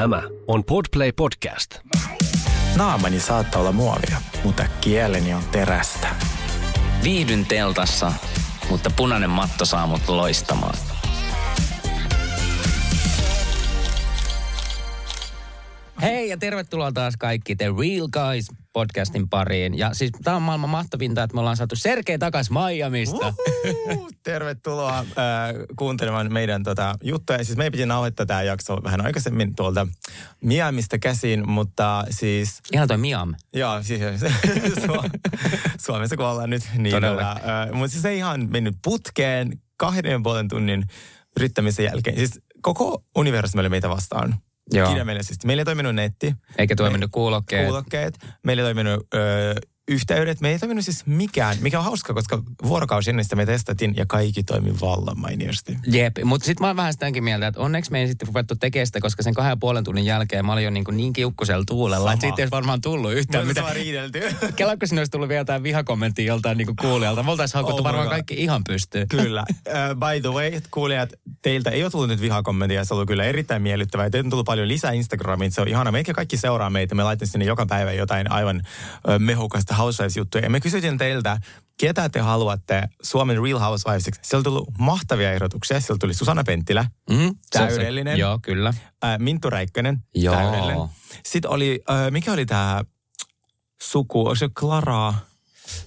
Tämä on Podplay Podcast. Naamani saattaa olla muovia, mutta kieleni on terästä. Viihdyn teltassa, mutta punainen matto saa mut loistamaan. Ja tervetuloa taas kaikki The Real Guys podcastin pariin. Ja siis tämä on maailman mahtavinta, että me ollaan saatu Sergei takas Miamista. Uhuhu, tervetuloa äh, kuuntelemaan meidän tota, juttuja. Siis meidän piti nauhoittaa tämä jakso vähän aikaisemmin tuolta Miamista käsin, mutta siis... Ihan toi Miam. Joo, siis Su- Suomessa kun ollaan nyt niin. Todella. Tota, äh, mutta siis ei ihan mennyt putkeen kahden ja puolen tunnin yrittämisen jälkeen. Siis koko universumi oli meitä vastaan. Joo. Kirjaimellisesti. Meillä ei toiminut netti. Eikä toiminut kuulokkeet. kuulokkeet. Meillä ei toiminut ö, yhteydet. Me ei toiminut siis mikään, mikä on hauska, koska vuorokausi ennen sitä me testattiin ja kaikki toimi vallan mainiosti. Jep, mutta sitten mä oon vähän sitäkin mieltä, että onneksi me ei sitten ruvettu tekemään sitä, koska sen kahden ja puolen tunnin jälkeen mä olin jo niin, kuin niin kiukkusella tuulella, että siitä ei olisi varmaan tullut yhtään Mitä? mitään. riidelty. Kelakko sinne olisi tullut vielä jotain vihakommenttia joltain niin kuulijalta. Me oltaisiin haukuttu Oh varmaan God. kaikki ihan pystyyn. Kyllä. Uh, by the way, kuulijat, teiltä ei ole tullut nyt vihakommenttia. Se on ollut kyllä erittäin miellyttävää. Teiltä on tullut paljon lisää Instagramiin. Se on ihana. Meitä kaikki seuraa meitä. Me laitamme sinne joka päivä jotain aivan uh, mehukasta Housewives-juttuja. Ja me kysytin teiltä, ketä te haluatte Suomen Real Housewivesiksi. Sieltä on tullut mahtavia ehdotuksia. Sieltä tuli Susanna Penttilä, Mm, Täydellinen. joo, kyllä. äh, Minttu Räikkönen, Joo. täydellinen. Sitten oli, äh, mikä oli tämä suku, onko se Klara,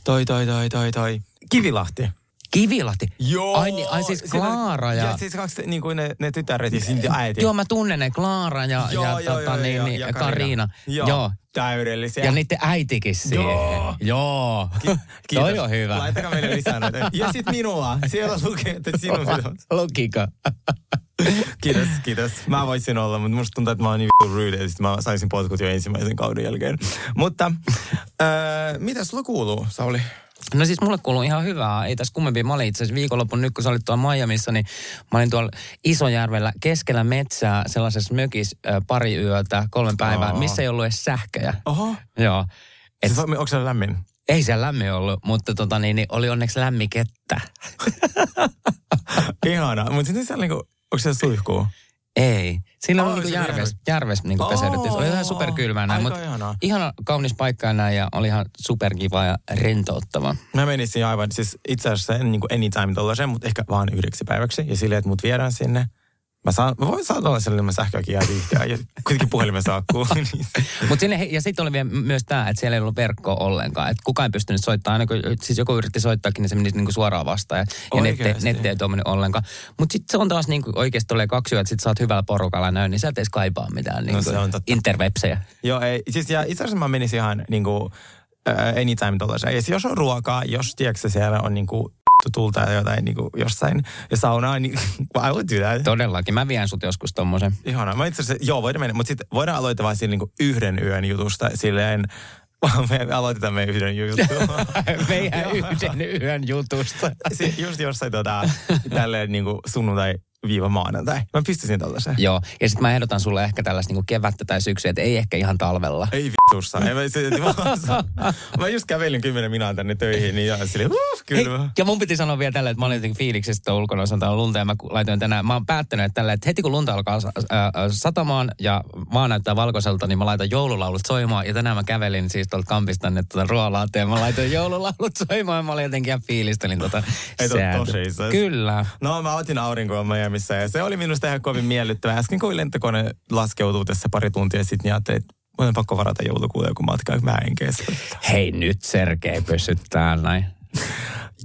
toi, toi, toi, toi, toi, Kivilahti. Kivilahti. Joo. Ai, niin, ai siis Klaara ja... Ja siis kaksi, niin kuin ne, ne tyttäret ja sitten äiti. Joo, mä tunnen ne, Klaara ja, ja, tota, niin, niin, ja Karina. Joo. Joo. Täydellisiä. Ja niiden äitikin siihen. Joo. Joo. Kiitos. Toi on hyvä. Laittakaa meille lisää näitä. Ja sitten minua. Siellä lukee, että sinun. Lukiko? Kiitos, kiitos. Mä voisin olla, mutta musta tuntuu, että mä oon niin vittu että mä saisin potkut jo ensimmäisen kauden jälkeen. Mutta äh, mitä sulla kuuluu, Sauli? No siis mulle kuuluu ihan hyvää. Ei tässä kummempi. Mä olin itse asiassa viikonlopun nyt, kun sä olit tuolla Miamissa, niin mä olin tuolla Isojärvellä keskellä metsää sellaisessa mökissä pari yötä, kolme päivää, Aa. missä ei ollut edes sähköjä. Oho. Joo. Et, Siis, onko se lämmin? ei siellä lämmin ollut, mutta tota niin, niin oli onneksi lämmikettä. Ihana. Mutta sitten siellä niinku, onko se suihkuu? Ei. Siinä Aa, oli niinku se järves, järve. järves niinku peseydyttiin. Se oli ihan superkylmää näin, mutta ihanaa. ihana kaunis paikka näin ja oli ihan superkiva ja rentouttava. Mä menisin aivan, siis itse asiassa en niin kuin anytime tollasen, mutta ehkä vaan yhdeksi päiväksi. Ja silleen, että mut viedään sinne. Mä, saan, mä voin saada olla sellainen, että mä sähköäkin jää vihtiä. Ja kuitenkin niin se- Mut sinne, ja sitten oli vielä myös tämä, että siellä ei ollut verkkoa ollenkaan. Että kukaan ei pystynyt soittamaan, aina kun siis joku yritti soittaakin, niin se menisi niinku suoraan vastaan. Ja, ja netti, Oikeesti? netti ei tuommoinen ollenkaan. Mutta sitten se on taas niinku oikeasti tulee kaksi yötä, että sit sä oot hyvällä porukalla näin, niin sä et edes kaipaa mitään niinku se on totta. interwebsejä. Joo, ei. Siis ja itse asiassa mä menisin ihan niin kuin, uh, anytime tollasen. Ja siis jos on ruokaa, jos tiedätkö siellä on niin kuin, tulta ja jotain niin kuin, jossain ja saunaa, niin I would do that. Todellakin. Mä vien sut joskus tommosen. Ihanaa. Mä itse asiassa, joo, voidaan mennä, mutta sitten voidaan aloittaa vain niin yhden yön jutusta. Silleen, me aloitetaan meidän yhden jutun. Meidän yhden yön jutusta. Just jossain tota, tälleen niin kuin sunnuntai viiva maanantai. Mä pystyisin tällaisen. Joo, ja sitten mä ehdotan sulle ehkä tällaista niinku kevättä tai syksyä, että ei ehkä ihan talvella. Ei vittussa. Ei, mä, mä, mä just kävelin kymmenen minuuttia tänne töihin, niin ja silleen, uh, Hei, kyllä. ja mun piti sanoa vielä tällä, että mä olin jotenkin fiiliksessä tuolla ulkona, täällä lunta, ja mä laitoin tänään, mä oon päättänyt että tällä, että heti kun lunta alkaa satamaan ja maa näyttää valkoiselta, niin mä laitan joululaulut soimaan, ja tänään mä kävelin siis tuolta kampista tänne tuota ruoalaateen, ja mä laitoin joululaulut soimaan, ja mä olin jotenkin ihan fiilistelin tota Ei tosissaan. Kyllä. No mä otin aurinkoa Miamiissa ja se oli minusta ihan kovin miellyttävää. Äsken kun lentokone laskeutuu tässä pari tuntia sitten, niin ajattelin, että on pakko varata joulukuulle joku matka, mä en kestä. Hei nyt Sergei, pysyt täällä näin.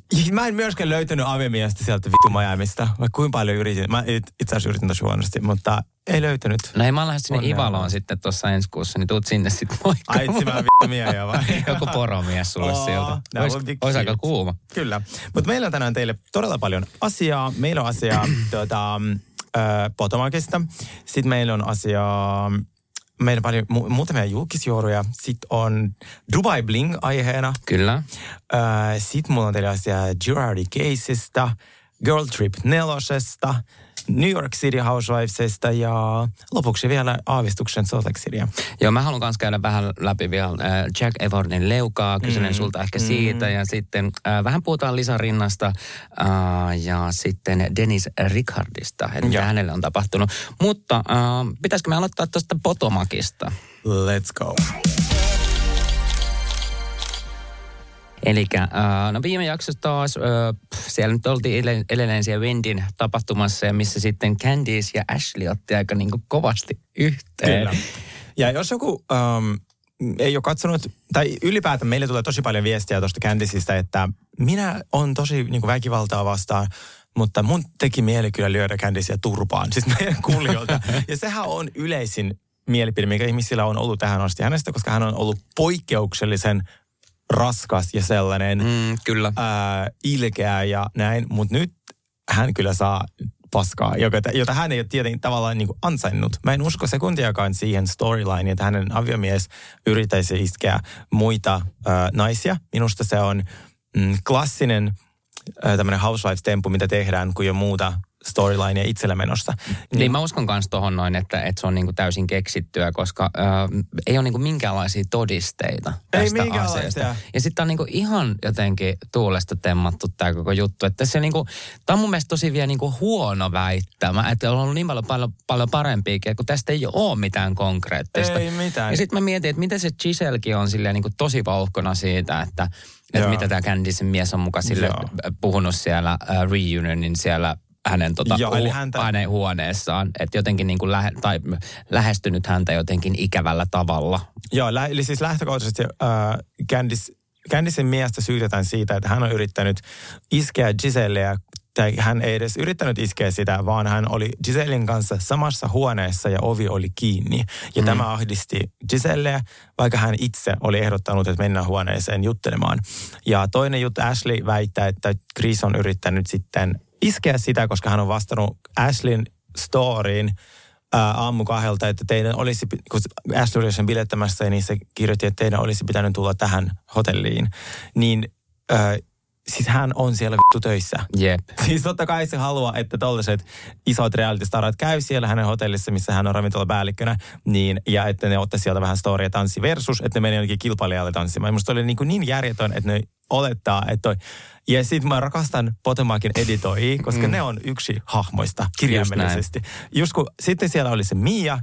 Mä en myöskään löytänyt avimiestä sieltä vittu Miamista, vaikka kuinka paljon yritin. Mä it- itse asiassa yritin tosi huonosti, mutta ei löytänyt. No hei, mä lähes sinne Onnea Ivaloon sitten tuossa ensi kuussa, niin tuut sinne sitten moikka. Ai etsimään vittu miehiä vai? Joku poromies sulle Oo, sieltä. Ois, aika kuuma. Kyllä. Mutta meillä on tänään teille todella paljon asiaa. Meillä on asiaa tuota, äh, Potomacista. Sitten meillä on asiaa meillä on paljon mu- muutamia julkisjuoruja. Sitten on Dubai Bling aiheena. Kyllä. Sitten mulla on teille asiaa Girardi Caseista, Girl Trip nelosesta, New York City Housewivesista ja lopuksi vielä aavistuksen Salt Lake Cityä. Joo, mä haluan myös käydä vähän läpi vielä äh, Jack Evordin leukaa, kyselen mm, sulta ehkä mm. siitä ja sitten äh, vähän puhutaan Lisa Rinnasta äh, ja sitten Dennis Rickardista, että mitä hänelle on tapahtunut. Mutta äh, pitäisikö me aloittaa tuosta Potomakista? Let's go. Eli äh, no viime jaksossa taas, äh, siellä nyt oltiin edelleen siellä Wendin tapahtumassa, ja missä sitten Candice ja Ashley otti aika niin kuin kovasti yhteen. Kyllä. Ja jos joku ähm, ei ole katsonut, tai ylipäätään meille tulee tosi paljon viestiä tuosta Candiceista, että minä on tosi niin kuin väkivaltaa vastaan, mutta mun teki mieli kyllä lyödä Candicea turpaan, siis meidän kuulijoilta. ja sehän on yleisin mielipide, mikä ihmisillä on ollut tähän asti hänestä, koska hän on ollut poikkeuksellisen raskas ja sellainen mm, kyllä. Ää, ilkeä ja näin, mutta nyt hän kyllä saa paskaa, joka, jota hän ei ole tietenkin tavallaan niin kuin ansainnut. Mä en usko sekuntiakaan siihen storylineen, että hänen aviomies yrittäisi iskeä muita ää, naisia. Minusta se on mm, klassinen tämmöinen housewives-tempu, mitä tehdään, kun jo muuta storylinea itsellä menossa. Niin, niin mä uskon myös tuohon noin, että, että se on niinku täysin keksittyä, koska äh, ei ole niinku minkäänlaisia todisteita tästä ei asiasta. Ja sitten on niinku ihan jotenkin tuulesta temmattu tämä koko juttu. Että se niinku, tämä on mun mielestä tosi vielä niinku huono väittämä, että on ollut niin paljon, paljon, paljon parempiakin, kun tästä ei ole mitään konkreettista. Ei mitään. Ja sitten mä mietin, että miten se Gisellekin on silleen niinku tosi vauhkona siitä, että että mitä tämä Candice mies on mukaan sille Joo. puhunut siellä uh, reunionin siellä hänen, tota, Joo, eli häntä... hänen huoneessaan. Että jotenkin niin kuin lähe, tai lähestynyt häntä jotenkin ikävällä tavalla. Joo, lä- eli siis lähtökohtaisesti äh, Candice, Candicein miestä syytetään siitä, että hän on yrittänyt iskeä Giselleä tai hän ei edes yrittänyt iskeä sitä, vaan hän oli Gisellin kanssa samassa huoneessa ja ovi oli kiinni. Ja mm. tämä ahdisti Giselleä, vaikka hän itse oli ehdottanut, että mennään huoneeseen juttelemaan. Ja toinen juttu, Ashley väittää, että Chris on yrittänyt sitten iskeä sitä, koska hän on vastannut Ashlin storyin ää, aamu kahdelta, että teidän olisi, kun Ashley oli sen bilettämässä ja niissä kirjoitti, että teidän olisi pitänyt tulla tähän hotelliin, niin ää, siis hän on siellä vittu töissä. Jep. Siis totta kai se haluaa, että tollaset isot reality starat käy siellä hänen hotellissa, missä hän on ravintolapäällikkönä, niin, ja että ne ottaa sieltä vähän storia tanssi versus, että ne menee jonnekin kilpailijalle tanssimaan. Musta oli niin, kuin niin järjetön, että ne olettaa, että toi, ja sitten mä rakastan Potomakin editoijia, koska mm. ne on yksi hahmoista kirjaimellisesti. Just, Just kun sitten siellä oli se Mia,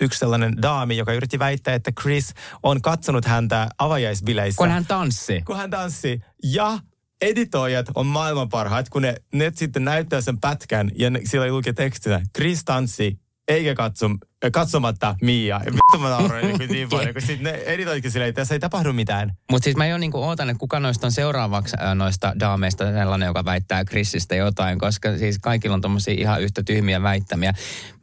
yksi sellainen daami, joka yritti väittää, että Chris on katsonut häntä avajaisbileissä. Kun hän tanssi. Kun hän tanssi. Ja editoijat on maailman parhaat, kun ne, ne sitten näyttää sen pätkän ja ne, siellä lukee tekstinä, Chris tanssi eikä katso, katsomatta Mia. Vittu mä nauroin niin, niin paljon, kun sitten ne editoitkin silleen, että tässä ei tapahdu mitään. Mutta siis mä jo niinku ootan, että kuka noista on seuraavaksi äh, noista daameista sellainen, joka väittää Chrisistä jotain, koska siis kaikilla on tommosia ihan yhtä tyhmiä väittämiä.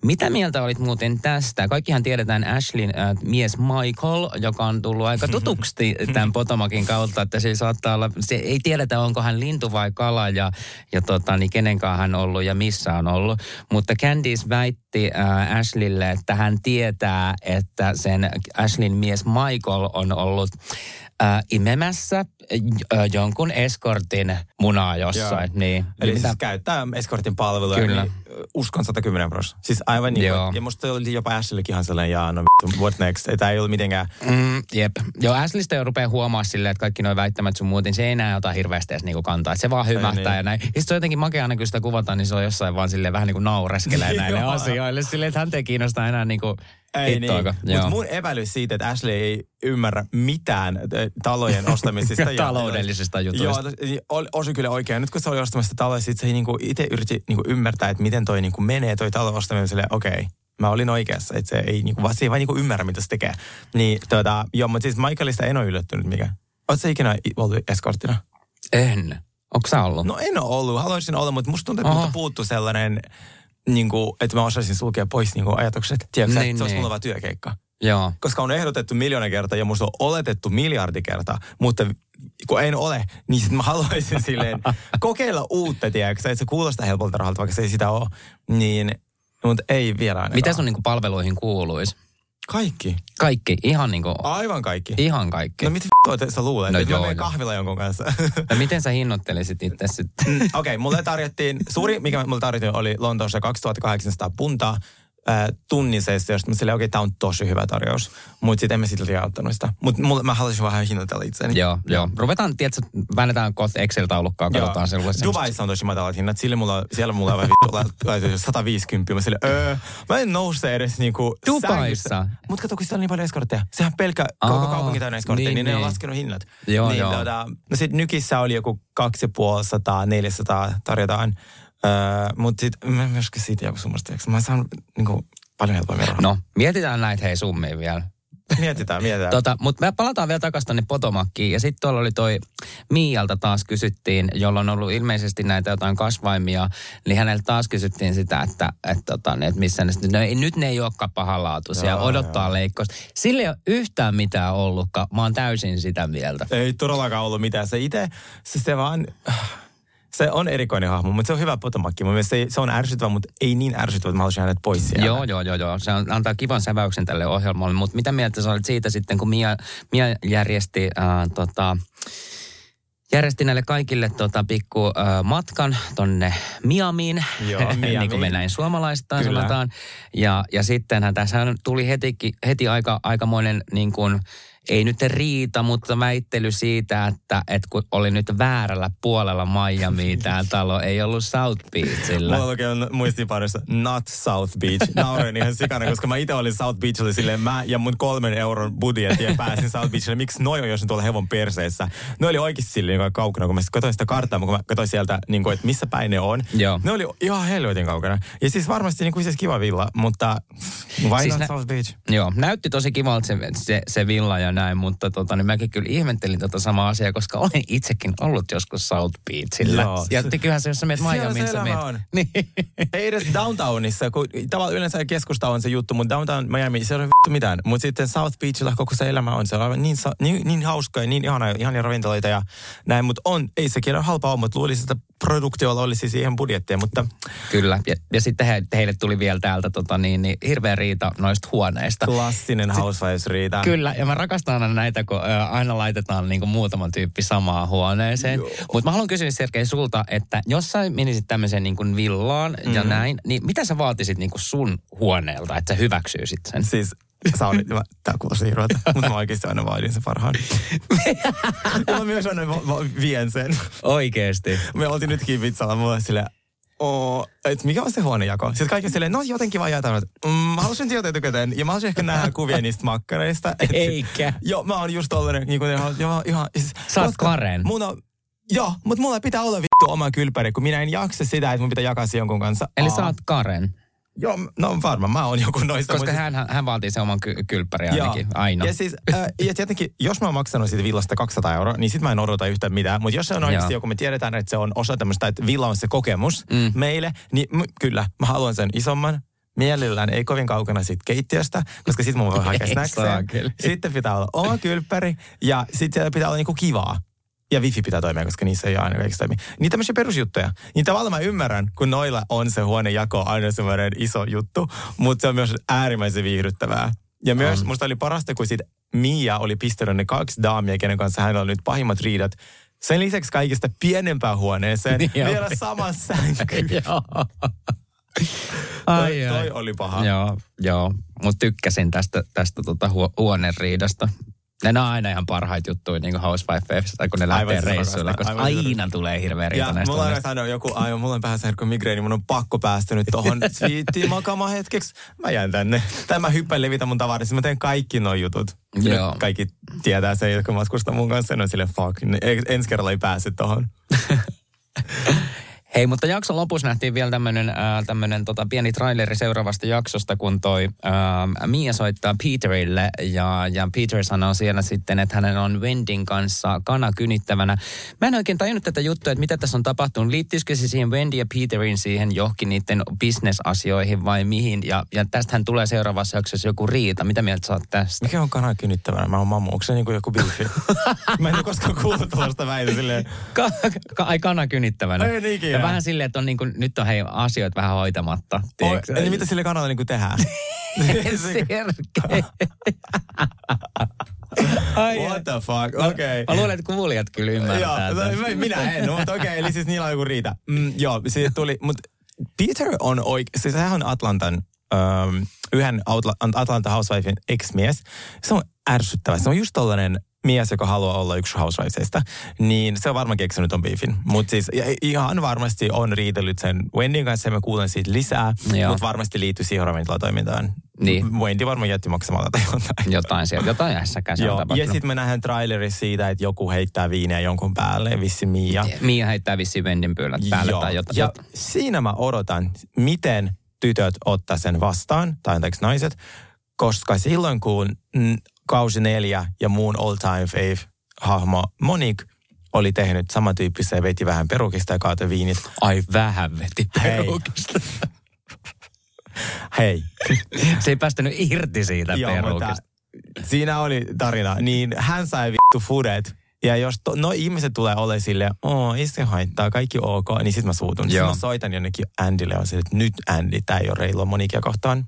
Mitä mieltä olit muuten tästä? Kaikkihan tiedetään Ashlin äh, mies Michael, joka on tullut aika tutuksi tämän Potomakin kautta, että se saattaa olla, se ei tiedetä onko hän lintu vai kala ja, ja tota, niin kenenkaan hän ollut ja missä on ollut. Mutta Candice väitti äh, Ashlille, että hän tietää, että sen Ashlin mies Michael on ollut äh, imemässä äh, jonkun eskortin munaa jossain. Niin, Eli mitä? siis käyttää eskortin palveluja. Kyllä. Niin uskon 110 prosenttia. Siis aivan niin Joo. ja musta oli jopa Ashleykin ihan sellainen, jaa no what next. Tämä ei ollut mitenkään. Mm, jep. Joo, Ashleystä jo rupeaa huomaa silleen, että kaikki nuo väittämät sun muuten, se ei enää ota hirveästi edes niinku kantaa. Että se vaan hymähtää niin. ja näin. Ja se on jotenkin makea aina, kun sitä kuvataan, niin se on jossain vaan silleen vähän niin kuin naureskelee näille asioille. Silleen, että hän ei kiinnosta enää niinku ei niin. Mutta mun epäilys siitä, että Ashley ei ymmärrä mitään talojen ostamisista. Taloudellisista jutuista. Joo, niin osin kyllä oikein. Nyt kun se oli ostamassa taloja, sitten se niinku itse yritti niinku ymmärtää, että miten toi niinku menee toi talo ostaminen. Okei, okay, mä olin oikeassa. Että se ei niinku, se ei vaan niinku ymmärrä, mitä se tekee. Niin tota, joo, mutta siis Michaelista en ole yllättynyt mikä. Oletko ikinä ollut eskorttina? En. Onko sä ollut? No en ole ollut. Haluaisin olla, mutta musta tuntuu, että puuttuu sellainen niin kuin, että mä osaisin sulkea pois niin kuin ajatukset. Tiedätkö, niin, että se olisi niin. mulla työkeikka. Joo. Koska on ehdotettu miljoona kertaa ja musta on oletettu miljardi kertaa, mutta kun en ole, niin sit mä haluaisin silleen kokeilla uutta, tiedätkö, että se kuulostaa helpolta rahalta, vaikka se ei sitä ole. Niin, mutta ei vielä ainakaan. Mitä sun niin palveluihin kuuluisi? Kaikki. Kaikki, ihan niin kuin, Aivan kaikki. ihan kaikki. No mitä vittua sä luulet? No että joo, mä menen joo. kahvilla jonkun kanssa. No miten sä hinnoittelisit itse sitten? Mm, Okei, okay, mulle tarjottiin, suuri mikä mulle tarjottiin oli Lontoossa 2800 puntaa äh, tunnin sessiosta. Mä silleen, okei, okay, tää on tosi hyvä tarjous. Mutta sitten en mä silti ottanut sitä. Mutta mä haluaisin vähän hinnoitella itseäni. joo, joo. Ruvetaan, tiedätkö, väännetään kohta Excel-taulukkaa, katsotaan se luo Dubaissa on tosi matalat hinnat. Sillä mulla, siellä mulla on vähän vittu laitettu 150. Mä sille, öö, mä en nouse edes niinku Dubaissa? Mutta kato, kun siellä on niin paljon eskortteja. Sehän pelkkä Aa, koko kaupunki täynnä eskortteja, niin, niin, niin, ne on niin. laskenut hinnat. Joo, niin, joo. Tota, no sit Nykissä oli joku 250, 400 tarjotaan. Öö, mutta sit mä myöskin siitä joku summasta. Mä saan niinku paljon helpommin rahaa. No, mietitään näitä hei summia vielä. Mietitään, mietitään. Tota, Mutta me palataan vielä takaisin tonne Potomakkiin. Ja sitten tuolla oli toi Miialta taas kysyttiin, jolla on ollut ilmeisesti näitä jotain kasvaimia, niin häneltä taas kysyttiin sitä, että, että, tota, ne, että missä ne, sitten- no, nyt ne ei olekaan pahanlaatuisia, Joo, odottaa joo. leikkous. Sille ei ole yhtään mitään ollutkaan, mä oon täysin sitä mieltä. Ei todellakaan ollut mitään. Se itse, se, se vaan, se on erikoinen hahmo, mutta se on hyvä potomakki. Mun se, se on ärsyttävä, mutta ei niin ärsyttävä, että mä haluaisin hänet pois sieltä. Joo, joo, joo, joo. Se on- antaa kivan säväyksen tälle ohjelmalle. Mutta mitä mieltä sä olit siitä sitten, kun Mia, Mia järjesti, ää, tota, järjesti näille kaikille tota, pikku ää, matkan tonne Miamiin, Joo, niin kuin me näin suomalaistaan Kyllä. sanotaan. Ja, ja sittenhän tässä tuli heti, heti aika, aikamoinen niin kuin, ei nyt riita, mutta väittely siitä, että, että kun oli nyt väärällä puolella Miamia tämä talo, ei ollut South Beachillä. Mulla lukee on muistiinpanoissa not South Beach. Nauroin ihan sikana, koska mä itse olin South Beachilla silleen mä ja mun kolmen euron budjetti ja pääsin South Beachille. Miksi noi on, jos ne tuolla hevon perseessä? Ne oli oikeasti silleen niin kaukana, kun mä katsoin sitä karttaa, kun mä katsoin sieltä, niin kuin, että missä päin ne on. Joo. Ne oli ihan helvetin kaukana. Ja siis varmasti niin kuin siis kiva villa, mutta why siis not nä- South Beach? Joo, näytti tosi kivalta se, se, se villa ja näin, mutta tota, niin mäkin kyllä ihmettelin tota samaa asiaa, koska olen itsekin ollut joskus South Beachillä. Joo, ja se- kyllähän se, jos sä meet Miamiin, se sä meet. on. Niin. Ei edes downtownissa, kun tavallaan yleensä keskusta on se juttu, mutta downtown Miami, se ei ole vittu mitään. Mutta sitten South Beachilla koko se elämä on, se on niin, niin, niin hauska ja niin ihana, ihania ravintoloita ja näin, mutta on, ei sekin ole halpaa ole, mutta luulisin, että produktiolla olisi siihen budjettia, mutta Kyllä, ja, ja sitten he, heille tuli vielä täältä tota, niin, niin, hirveä riita noista huoneista. klassinen housewives riita. Kyllä, ja mä rakastan aina näitä, kun aina laitetaan niin kuin muutama tyyppi samaan huoneeseen. Mutta mä haluan kysyä Sergei sulta, että jos sä menisit tämmöiseen niin kuin villaan mm. ja näin, niin mitä sä vaatisit niin kuin sun huoneelta, että sä hyväksyisit sen? Siis sä olit, mä, tää kuulosti hirveältä, mutta mä oikeasti aina vaadin sen parhaan. ja mä myös aina va- va- vien sen. Oikeesti. Me oltiin nytkin vitsalla, mulla silleen, Oo, et mikä on se huonejako? Sitten kaikki silleen, no jotenkin vaan jaetaan. Mm, mä haluaisin tietää etukäteen. Ja mä haluaisin ehkä nähdä kuvia niistä makkareista. Et, Eikä. Joo, mä oon just tollanen, niin kuin, joo, ihan, siis, Sä oot Karen. Mun on, joo, mutta mulla pitää olla vittu oma kylppäri, kun minä en jaksa sitä, että mun pitää jakaa se jonkun kanssa. Eli Aa. sä oot Karen. Joo, no varmaan mä oon joku noista. Koska hän, hän vaatii sen oman ky- kylppäri ainakin, aina. Ja siis, äh, ja tietenkin, jos mä oon maksanut siitä villasta 200 euroa, niin sit mä en odota yhtään mitään. Mutta jos se on oikeasti Joo. joku, me tiedetään, että se on osa tämmöistä, että villa on se kokemus mm. meille, niin m- kyllä, mä haluan sen isomman. Mielellään ei kovin kaukana siitä keittiöstä, koska sit mun voi hakea. Sitten pitää olla oma kylppäri ja sitten siellä pitää olla niinku kivaa. Ja wifi pitää toimia, koska niissä ei aina kaikista toimi. Niin tämmöisiä perusjuttuja. Niin tavallaan mä ymmärrän, kun noilla on se huonejako aina semmoinen iso juttu, mutta se on myös äärimmäisen viihdyttävää. Ja myös On. musta oli parasta, kun sit Mia oli pistänyt ne kaksi daamia, kenen kanssa hänellä on nyt pahimmat riidat. Sen lisäksi kaikista pienempään huoneeseen, Niin vielä oli. sama sänky. Joo. toi, toi oli paha. Joo, joo. Mutta tykkäsin tästä, tästä tota huo, huoneriidasta. Ne on aina ihan parhaita juttuja niin kuin Housewifeista, kun ne Aivan lähtee siis reissuille, koska aivan siis aina tulee hirveä riita Ja näistä mulla on aina joku, aivan, mulla on vähän särkky migreeni, mun on pakko päästä nyt tohon sviittiin makaamaan hetkeksi. Mä jään tänne. Tai mä hyppään levitä mun tavarissa, mä teen kaikki nuo jutut. Joo. Kaikki tietää sen, jotka matkustaa mun kanssa, ne on silleen fuck, ne- ensi kerralla ei pääse tohon. Hei, mutta jakson lopussa nähtiin vielä tämmöinen äh, tämmönen, tota, pieni traileri seuraavasta jaksosta, kun toi äh, Mia soittaa Peterille ja, ja Peter sanoo siellä sitten, että hänen on Wendin kanssa kana kynittävänä. Mä en oikein tajunnut tätä juttua, että mitä tässä on tapahtunut. Liittyisikö se siihen Wendy ja Peterin siihen johonkin niiden bisnesasioihin vai mihin? Ja, ja tästähän tulee seuraavassa jaksossa joku riita. Mitä mieltä sä oot tästä? Mikä on kanan kynyttävänä? Mä oon mammu. Onko se niinku joku biifi? mä en ole koskaan kuullut tuollaista väitä silleen. Ka- ka- ai kana kynittävänä. Ei niin ja vähän silleen, että on niin kuin, nyt on hei asioita vähän hoitamatta. Oi, tiedätkö? Eli mitä sille kanalla niinku tehdään? Ai, What the fuck? Okei. Okay. Mä luulen, että kuulijat kyllä ymmärtää. Joo, no, minä en, mutta okei, okay, eli siis niillä on joku riita. Mm, joo, siitä tuli, mutta Peter on oikein, siis hän on Atlantan, um, yhden Atlanta Housewifein ex-mies. Se on ärsyttävä. Se on just tollainen mies, joka haluaa olla yksi Housewivesista, niin se on varmaan keksinyt ton beefin. Mutta siis ihan varmasti on riitellyt sen Wendyn kanssa ja mä kuulen siitä lisää, mutta varmasti liittyy siihen ravintolatoimintaan. Niin. Wendy varmaan jätti maksamalla tai jotain. Jotain sieltä, jotain hässäkää Joo, ja sitten me nähdään trailerissa siitä, että joku heittää viiniä jonkun päälle, vissi Mia. Mia heittää Vendin pyylät päälle Joo. tai jotain. Ja siinä mä odotan, miten tytöt ottaa sen vastaan, tai anteeksi naiset, koska silloin kun kausi neljä ja muun all time fave hahmo Monique oli tehnyt samantyyppistä ja veti vähän perukista ja kaatoi viinit. Ai vähän veti Hei. perukista. Hei, Se ei päästänyt irti siitä Joo, mutta perukista. siinä oli tarina. Niin hän sai vittu fudet. Ja jos to, no ihmiset tulee ole sille, oo, ei se haittaa, kaikki ok, niin sit mä suutun. Sitten mä soitan jonnekin Andylle ja on sille, että nyt Andy, tää ei ole reilua Monikia kohtaan.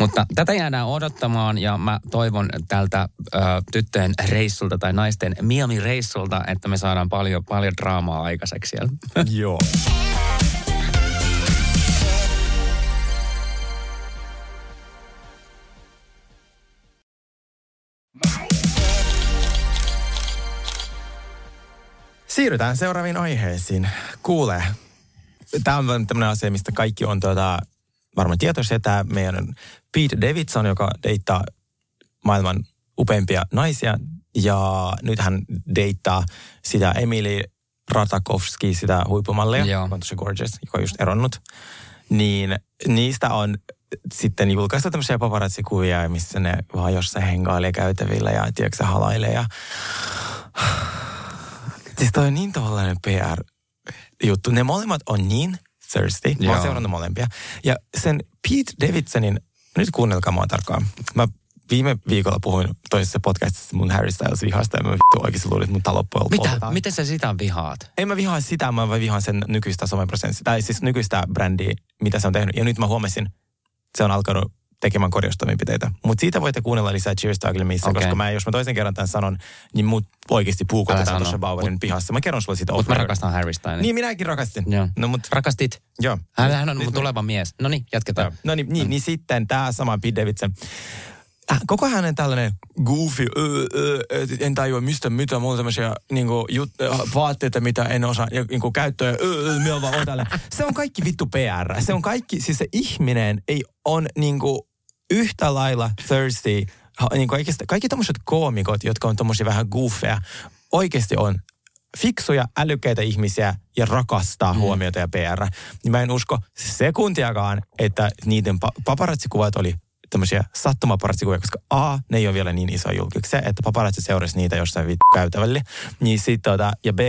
Mutta tätä jäädään odottamaan ja mä toivon tältä ö, tyttöjen reissulta tai naisten Miami-reissulta, että me saadaan paljon, paljon draamaa aikaiseksi siellä. Joo. Siirrytään seuraaviin aiheisiin. Kuule, tämä on tämmöinen asia, mistä kaikki on tuota, varmaan tietoisia. Tämä meidän Pete Davidson, joka deittaa maailman upeimpia naisia. Ja nyt hän deittaa sitä Emily Ratakovski, sitä huippumallia, Joo. joka on tosi gorgeous, joka on just eronnut. Niin niistä on sitten julkaistu tämmöisiä paparazzi-kuvia, missä ne vaan jossain hengailee käytävillä ja tiedätkö halailee. Ja... Siis toi on niin tollainen PR-juttu. Ne molemmat on niin thirsty. Mä oon seurannut molempia. Ja sen Pete Davidsonin, nyt kuunnelkaa mua tarkkaan. Mä viime viikolla puhuin toisessa podcastissa mun Harry Styles vihasta ja mä vittu oikeasti luulin, että mun talo Mitä? poltetaan. Miten sä sitä vihaat? En mä vihaa sitä, mä vaan vihaan sen nykyistä someprosenssia, tai siis nykyistä brändiä, mitä se on tehnyt. Ja nyt mä huomasin, se on alkanut tekemään korjaustoimenpiteitä. Mutta siitä voitte kuunnella lisää Cheers to Missä, Okei. koska mä, jos mä toisen kerran tämän sanon, niin mut oikeasti puukotetaan tuossa Bauerin pihassa. Mä kerron sulle siitä. Mutta mä rakastan Harry Styles. Niin minäkin rakastin. Joo. No mut, Rakastit? joo. Hän, hän on Nyt mun tuleva mies. No niin, jatketaan. No niin, niin, niin sitten tämä sama Pete Davidson. Äh, Koko hänen tällainen goofy, öö, öö, et en tajua mistä mitä, mulla on tämmöisiä niinku, jut, vaatteita, mitä en osaa ja, niinku, käyttöä, öö, öö, minä vaan tällä. Se on kaikki vittu PR. Se on kaikki, siis se ihminen ei on niinku yhtä lailla thirsty. Niin kaikki, kaikki tämmöiset koomikot, jotka on tommosia vähän goofeja, oikeasti on fiksuja, älykkäitä ihmisiä ja rakastaa mm. huomiota ja PR. Niin mä en usko sekuntiakaan, että niiden pa- paparazzikuvat oli tämmöisiä sattumaparazzikuvia, koska A, ne ei ole vielä niin iso julkiksi, että paparazzi seurasi niitä jossain vittu käytävällä. Niin sit, tota, ja B,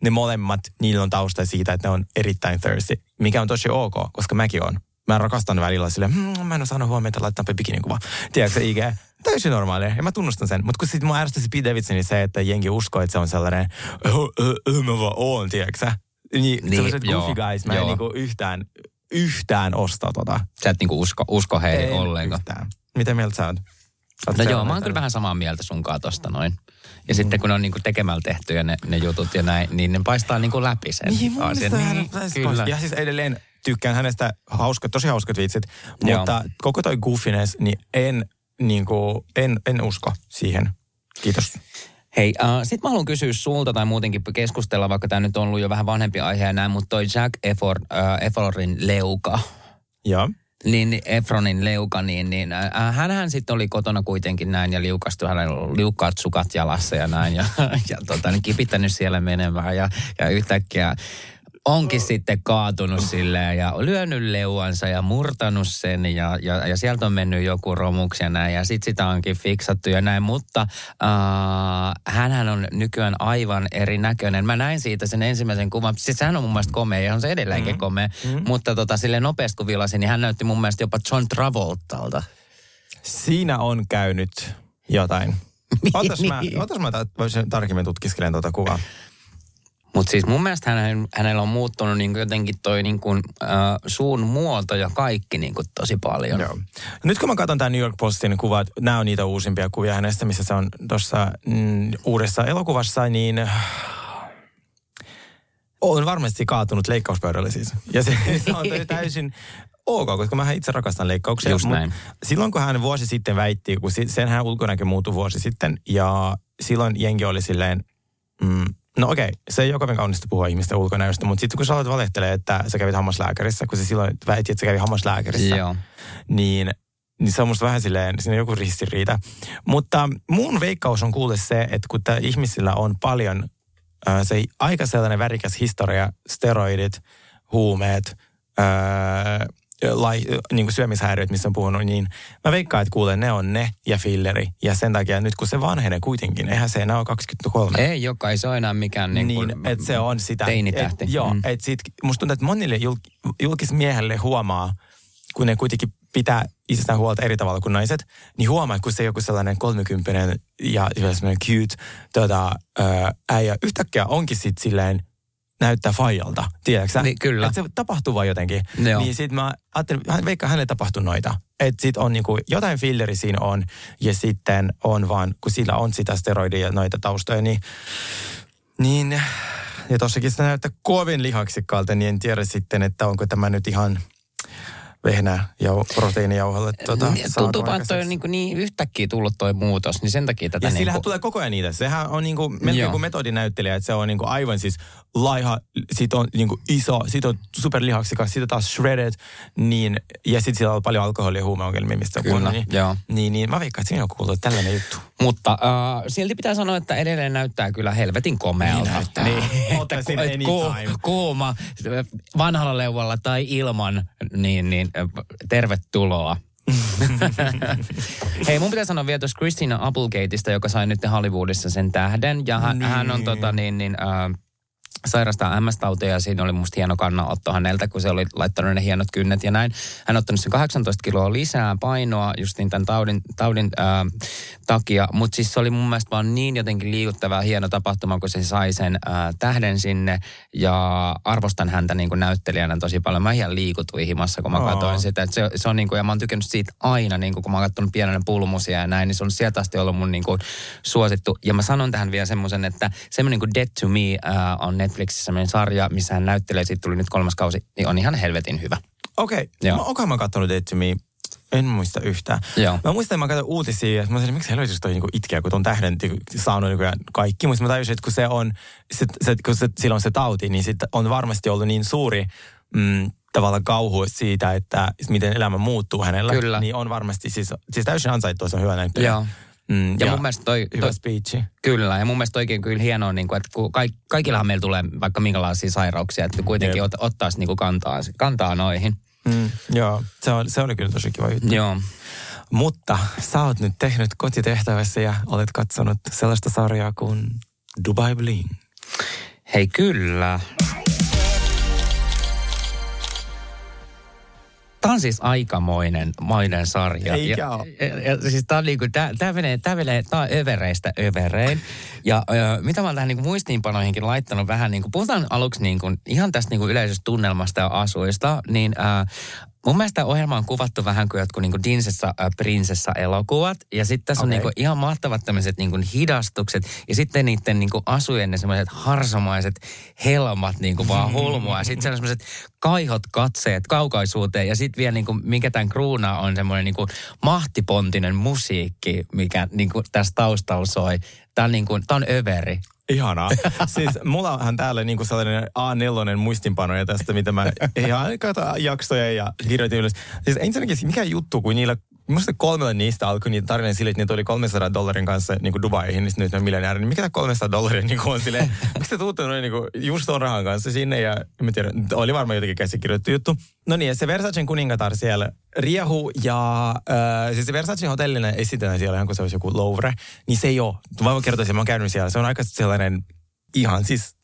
ne molemmat, niillä on tausta siitä, että ne on erittäin thirsty, mikä on tosi ok, koska mäkin on. Mä rakastan välillä sille, mmm, mä en saanut huomiota laittaa bikinin kuva. Tiedätkö IG? Täysin normaalia, ja mä tunnustan sen. Mutta kun sit mua ärsytti se Pete Davidsonin se, että jengi uskoo, että se on sellainen, mä vaan oon, tiedätkö? Niin, Niin, niin sellaiset joo, goofy guys, mä en joo. niinku yhtään, yhtään osta tota. Sä et niinku usko, usko heihin En ollenkaan. yhtään. Mitä mieltä sä oot? Oot No joo, mä oon kyllä vähän samaa mieltä sunkaan tosta noin. Ja mm. sitten kun ne on niinku tekemällä tehtyjä ne, ne jutut ja näin, niin ne paistaa niinku läpi sen Niin, mun asian. Niin, kyllä. Ja siis edelleen tykkään hänestä hauskat, tosi hauskat vitsit, Joo. mutta koko toi goofiness, niin en, niinku, en, en usko siihen. Kiitos. Hei, äh, sit mä haluan kysyä sulta tai muutenkin keskustella, vaikka tämä nyt on ollut jo vähän vanhempi aihe ja näin, mutta toi Jack Efron, äh, Efronin leuka, Joo. niin Efronin leuka, niin, niin äh, hänhän sitten oli kotona kuitenkin näin ja liukastui, hänellä oli liukkaat sukat jalassa ja näin ja, ja tota, niin kipittänyt siellä menemään ja, ja yhtäkkiä onkin sitten kaatunut silleen ja lyönyt leuansa ja murtanut sen ja, ja, ja sieltä on mennyt joku romuksi ja näin ja sit sitä onkin fiksattu ja näin, mutta äh, hänhän on nykyään aivan erinäköinen. Mä näin siitä sen ensimmäisen kuvan, siis hän on mun mielestä komea ja on se edelleenkin mm. komea, mm. mutta tota, sille nopeasti kun vilasin, niin hän näytti mun mielestä jopa John Travoltalta. Siinä on käynyt jotain. Otas mä, otas mä tarkemmin tutkiskelen tuota kuvaa. Mutta siis mun mielestä hänen, hänellä on muuttunut niin jotenkin toi niin kuin, äh, suun muoto ja kaikki niin kuin tosi paljon. Joo. Nyt kun mä katson tämän New York Postin kuvat, nämä on niitä uusimpia kuvia hänestä, missä se on tuossa mm, uudessa elokuvassa, niin on varmasti kaatunut leikkauspöydälle siis. Ja se, se on täysin ok, koska mä itse rakastan leikkauksia. Just näin. Silloin kun hän vuosi sitten väitti, kun sen hän ulkonäkö muuttui vuosi sitten, ja silloin jengi oli silleen, mm, no okei, se ei ole kovin kaunista puhua ihmisten ulkonäöstä, mutta sitten kun sä aloit valehtelemaan, että sä kävit hammaslääkärissä, kun se silloin väitti, että sä kävit hammaslääkärissä, Joo. niin niin se on musta vähän silleen, siinä on joku ristiriita. Mutta mun veikkaus on kuule se, että kun ihmisillä on paljon äh, se aika sellainen värikäs historia, steroidit, huumeet, äh, lai, niin kuin syömishäiriöt, missä on puhunut, niin mä veikkaan, että kuulen, ne on ne ja filleri. Ja sen takia nyt kun se vanhenee kuitenkin, eihän se enää ole 23. Ei joka, ei se ole enää mikään niin, Niin, kuin, että se on sitä. Teinitähti. Et, joo, Mm. että sit, musta tuntuu, että monille jul, julkismiehelle huomaa, kun ne kuitenkin pitää itsestään huolta eri tavalla kuin naiset, niin huomaa, kun se joku sellainen kolmekymppinen ja sellainen cute tota, ää, äijä yhtäkkiä onkin sitten silleen näyttää fajalta, tiedätkö? Niin, kyllä. Että se tapahtuu vaan jotenkin. Joo. Niin sit mä ajattelin, hän- veikkaan hänelle tapahtuu noita. Että sit on niinku, jotain filleri siinä on, ja sitten on vaan, kun sillä on sitä steroidia ja noita taustoja, niin, niin ja tossakin se näyttää kovin lihaksikkaalta, niin en tiedä sitten, että onko tämä nyt ihan vehnä ja proteiinijauhalle tuota, Niin, Tuntuu vaan, että on niin, niin yhtäkkiä tullut toi muutos, niin sen takia tätä Ja niin sillähän kuin, tulee koko ajan niitä. Sehän on niinku, melkein Joo. kuin metodinäyttelijä, että se on niinku aivan siis laiha, sit on niinku iso, sit on superlihaksikas, sit on taas shredded, niin, ja sit sillä on paljon alkoholia ja huumeongelmia, mistä on Kyllä, niin, joo. niin, niin, mä veikkaan, että siinä on kuullut tällainen juttu. Mutta äh, silti pitää sanoa, että edelleen näyttää kyllä helvetin komealta. Niin näyttää. Niin, että ku- anytime. kuuma, vanhalla leuvalla tai ilman, niin, niin äh, tervetuloa. Hei, mun pitää sanoa vielä tuosta Christina Applegateista, joka sai nyt Hollywoodissa sen tähden. Ja hän, Niin. hän on tota niin, niin äh, sairastaa MS-tautia ja siinä oli musta hieno kannanotto häneltä, kun se oli laittanut ne hienot kynnet ja näin. Hän on ottanut sen 18 kiloa lisää painoa just niin tämän taudin, taudin ää, takia, mutta siis se oli mun mielestä vaan niin jotenkin liikuttava hieno tapahtuma, kun se sai sen ää, tähden sinne ja arvostan häntä niin kuin näyttelijänä tosi paljon. Mä ihan liikutuin himassa, kun mä Aa. katsoin sitä. Et se, se on niin kuin, ja mä oon tykännyt siitä aina, niin kuin, kun mä oon katsonut pienenä pulmusia ja näin, niin se on sieltä asti ollut mun niin kuin, suosittu. Ja mä sanon tähän vielä semmoisen, että semmoinen kuin Dead to Me ää, on Netflixissä semmoinen sarja, missä hän näyttelee, siitä tuli nyt kolmas kausi, niin on ihan helvetin hyvä. Okei, okay. Onkohan mä kattonut Dead to Me? En muista yhtään. Joo. Mä muistan, että mä katsoin uutisia, että mä sanoin, miksi helvetissä toi niinku itkeä, kun ton tähden niinku saanut nykyään kaikki. Mutta mä tajusin, että kun se on, se, se, kun se, sillä on se tauti, niin sit on varmasti ollut niin suuri mm, tavallaan kauhu siitä, että miten elämä muuttuu hänellä. Kyllä. Niin on varmasti, siis, siis täysin ansaittu, se on hyvä näyttelijä. Joo. Mm, Ja mun mielestä toi- Hyvä toi- speechi. Kyllä, ja mun mielestä oikein kyllä hienoa, niin kuin, että kun kaik, kaikillahan meillä tulee vaikka minkälaisia sairauksia, että kuitenkin ot, ottaisi niin kuin kantaa, kantaa noihin. Mm, joo, se, on, se oli kyllä tosi kiva juttu. Joo. Mutta sä oot nyt tehnyt kotitehtävässä ja olet katsonut sellaista sarjaa kuin Dubai Bling. Hei kyllä. Tämä on siis aikamoinen moinen sarja. Eikä ja, ja, ja, siis on niinku, tää, tää menee, tää menee, tää on övereistä överein. Ja ö, mitä mä oon tähän niinku muistiinpanoihinkin laittanut vähän, niinku, puhutaan aluksi niinku, ihan tästä niinku yleisestä tunnelmasta ja asuista, niin ö, Mun mielestä ohjelma on kuvattu vähän kuin jotkut niinku Dinsessa äh, prinsessa-elokuvat. Ja sitten tässä on Okei. niinku ihan mahtavat tämmöiset niinku hidastukset. Ja sitten niiden niinku asujen ne semmoiset harsomaiset helmat niinku vaan hulmua. Ja sitten semmoiset kaihot katseet kaukaisuuteen. Ja sitten vielä niinku, mikä tämän kruunaa on semmoinen niinku mahtipontinen musiikki, mikä niinku tässä taustalla soi. Tämä on, niinku, tää on överi. Ihanaa. siis mulla onhan täällä niinku sellainen A4 muistinpanoja tästä, mitä mä ihan jaksoja ja kirjoitin ylös. Siis ensinnäkin mikä juttu, kun niillä Minusta kolmella niistä alkoi niitä tarina sille, että ne tuli 300 dollarin kanssa niin kuin Dubaihin, niin nyt ne on miljonääri. Niin mikä tämä 300 dollaria niin kuin on silleen, miksi te tuutte noin niin kuin just ton rahan kanssa sinne ja en mä tiedä, oli varmaan jotenkin käsikirjoittu juttu. No niin, ja se Versacen kuningatar siellä riehu ja äh, siis se Versace hotellina esitetään siellä ihan kuin se olisi joku Louvre, niin se ei ole. Mä voin kertoa, että mä oon käynyt siellä. Se on aika sellainen ihan siis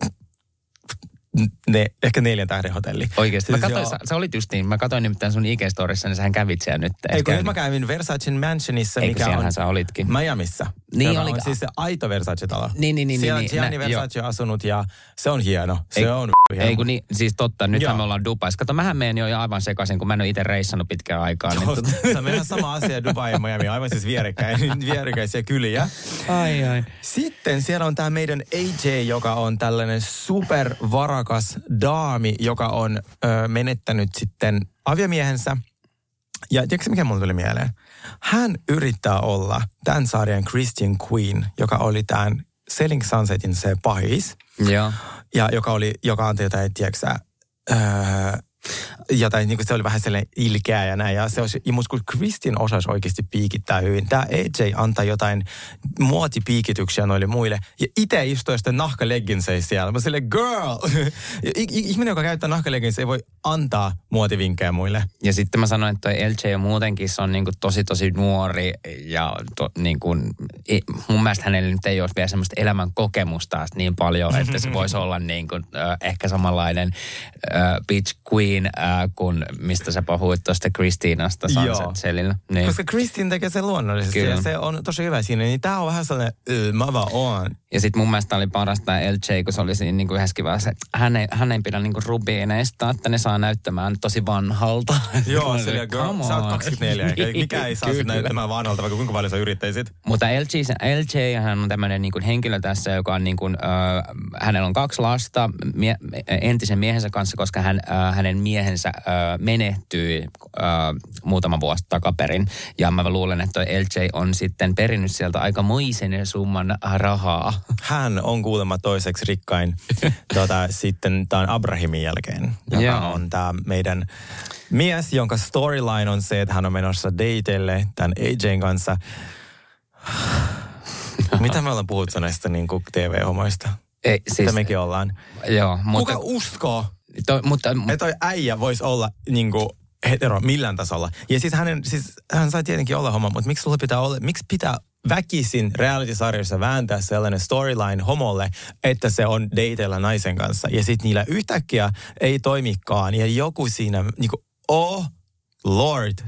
ne, ehkä neljän tähden hotelli. Oikeasti. Mä Siis katsoin, sä, sä, olit just niin, mä katsoin nimittäin sun IG-storissa, niin sähän kävit siellä nyt. Ei, Et kun nyt mä kävin Versacen Mansionissa, Eikö mikä on sä olitkin? Miamiissa. Niin oli- on siis se aito Versace-talo. Niin, niin, niin, Siellä niin, on Gianni nä- Versace asunut ja se on hieno. Se Ei- on hieno. Ei kun niin, siis totta, nythän me ollaan Dubais. Kato, mähän menen jo aivan sekaisin, kun mä en ole itse reissannut pitkään aikaa. Niin. Se on ihan sama asia Dubai ja Miami, aivan siis vierekkäin, vierekkäisiä kyliä. Ai ai. Sitten siellä on tämä meidän AJ, joka on tällainen supervarakas daami, joka on ö, menettänyt sitten aviomiehensä. Ja tiedätkö mikä mulle tuli mieleen? Hän yrittää olla tämän sarjan Christian Queen, joka oli tämän Selling Sunsetin se pahis. Joo. Ja joka, oli, joka antoi jotain, tiedätkö öö, jotain, niin kuin se oli vähän sellainen ilkeä ja näin. Ja se olisi, ja musta kun Kristin osasi oikeasti piikittää hyvin. Tämä AJ antaa jotain muotipiikityksiä noille muille. Ja itse istuu sitten nahkalegginseissä siellä. Mä sille girl! Ja Ihminen, joka käyttää nahkalegginsejä, ei voi antaa muotivinkkejä muille. Ja sitten mä sanoin, että toi LJ on muutenkin se on niin kuin tosi tosi nuori ja to, niin kuin, mun mielestä hänellä nyt ei ole vielä semmoista elämän kokemusta niin paljon, että se voisi olla niin kuin, äh, ehkä samanlainen äh, bitch queen äh, kuin mistä sä puhuit tuosta Christinasta Joo. Sunset. Niin. Koska Kristin tekee sen luonnollisesti Kyllä. ja se on tosi hyvä siinä. Niin tää on vähän sellainen, "Ö, mä vaan oon. Ja sitten mun mielestä oli parasta LJ, kun se oli siinä niin kuin yhdessäkin vaiheessa, että hän ei, hän ei pidä niin kuin rubiineista, että ne saa näyttämään tosi vanhalta. Joo, se oli, girl, "Come sä oot on." 24, eikä mikä ei saa näyttämään vanhalta, vaikka kuinka paljon sä yrittäisit. Mutta se- LJ hän on tämmöinen niin kuin henkilö tässä, joka on niin kuin, äh, hänellä on kaksi lasta mie, entisen miehensä kanssa, koska hän, äh, hänen miehensä äh, menehtyi äh, muutama vuosi takaperin. Ja mä luulen, että LJ on sitten perinnyt sieltä aika moisen summan rahaa. Hän on kuulemma toiseksi rikkain tota, sitten tämän Abrahimin jälkeen, joka Joo. on tämä meidän mies, jonka storyline on se, että hän on menossa dateille tämän AJn kanssa. Mitä me ollaan puhuttu näistä niin kuin TV-homoista? Ei, Siis, Mitä mekin ollaan. joo, mutta, Kuka uskoo, toi, mutta, että toi äijä voisi olla niin kuin hetero millään tasolla? Ja siis, hänen, siis hän sai tietenkin olla homo, mutta miksi sulla pitää olla, miksi pitää väkisin reality-sarjassa vääntää sellainen storyline homolle, että se on dateilla naisen kanssa. Ja sitten niillä yhtäkkiä ei toimikaan. Ja joku siinä, niin kuin, oh lord,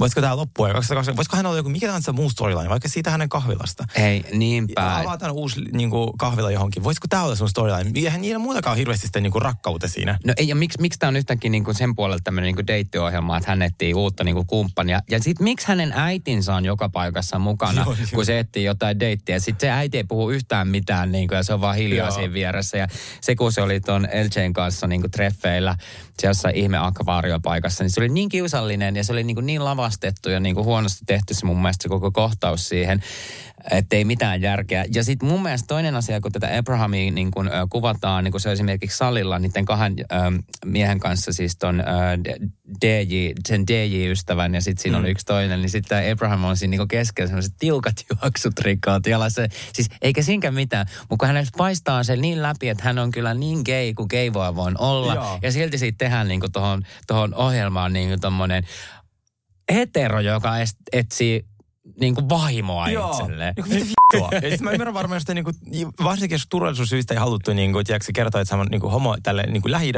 voisiko tämä loppua? Voisiko hän olla joku mikä tahansa muu storyline, vaikka siitä hänen kahvilasta? ei, niinpä. Avataan uusi niin kuin, kahvila johonkin. Voisiko tämä olla sun storyline? Eihän niillä muutakaan ole hirveästi sitä niin kuin, rakkautta siinä. No ei, ja miksi, miksi tämä on yhtäkkiä niinku sen puolelta tämmöinen niinku deittiohjelma, että hän etsii uutta niinku kumppania. Ja sitten miksi hänen äitinsä on joka paikassa mukana, Joo, joo. kun se etsii jotain deittiä. Sitten se äiti ei puhu yhtään mitään niinku, ja se on vaan hiljaa Joo. siinä vieressä. Ja se kun se oli tuon LJn kanssa niinku treffeillä, se jossain ihme akvaariopaikassa, niin se oli niin kiusallinen ja se oli niinku niin lavastettu ja niinku huonosti tehty se mun mielestä se koko kohtaus siihen, että ei mitään järkeä. Ja sitten mun mielestä toinen asia, kun tätä Abrahamia niin kun, ö, kuvataan, niin kun se on esimerkiksi salilla niiden kahden ö, miehen kanssa, siis ton D- DJ, sen DJ-ystävän ja sitten siinä on yksi toinen, niin sitten Abraham on siinä niin keskellä sellaiset tiukat juoksut rikkaat jalassa. Siis eikä sinkään mitään, mutta kun hänellä paistaa se niin läpi, että hän on kyllä niin gay kuin gay voi olla. Joo. Ja silti siitä tehdään niin tuohon tohon ohjelmaan niin tommonen hetero, joka est- etsii niin kuin vaimoa itselleen. Niin kuin, mitä vittua? Ja sit mä ymmärrän varmaan, että niinku, varsinkin jos turvallisuussyistä ei haluttu niinku, tiedätkö, kertoa, että sä on niinku, homo tälle niinku, lähi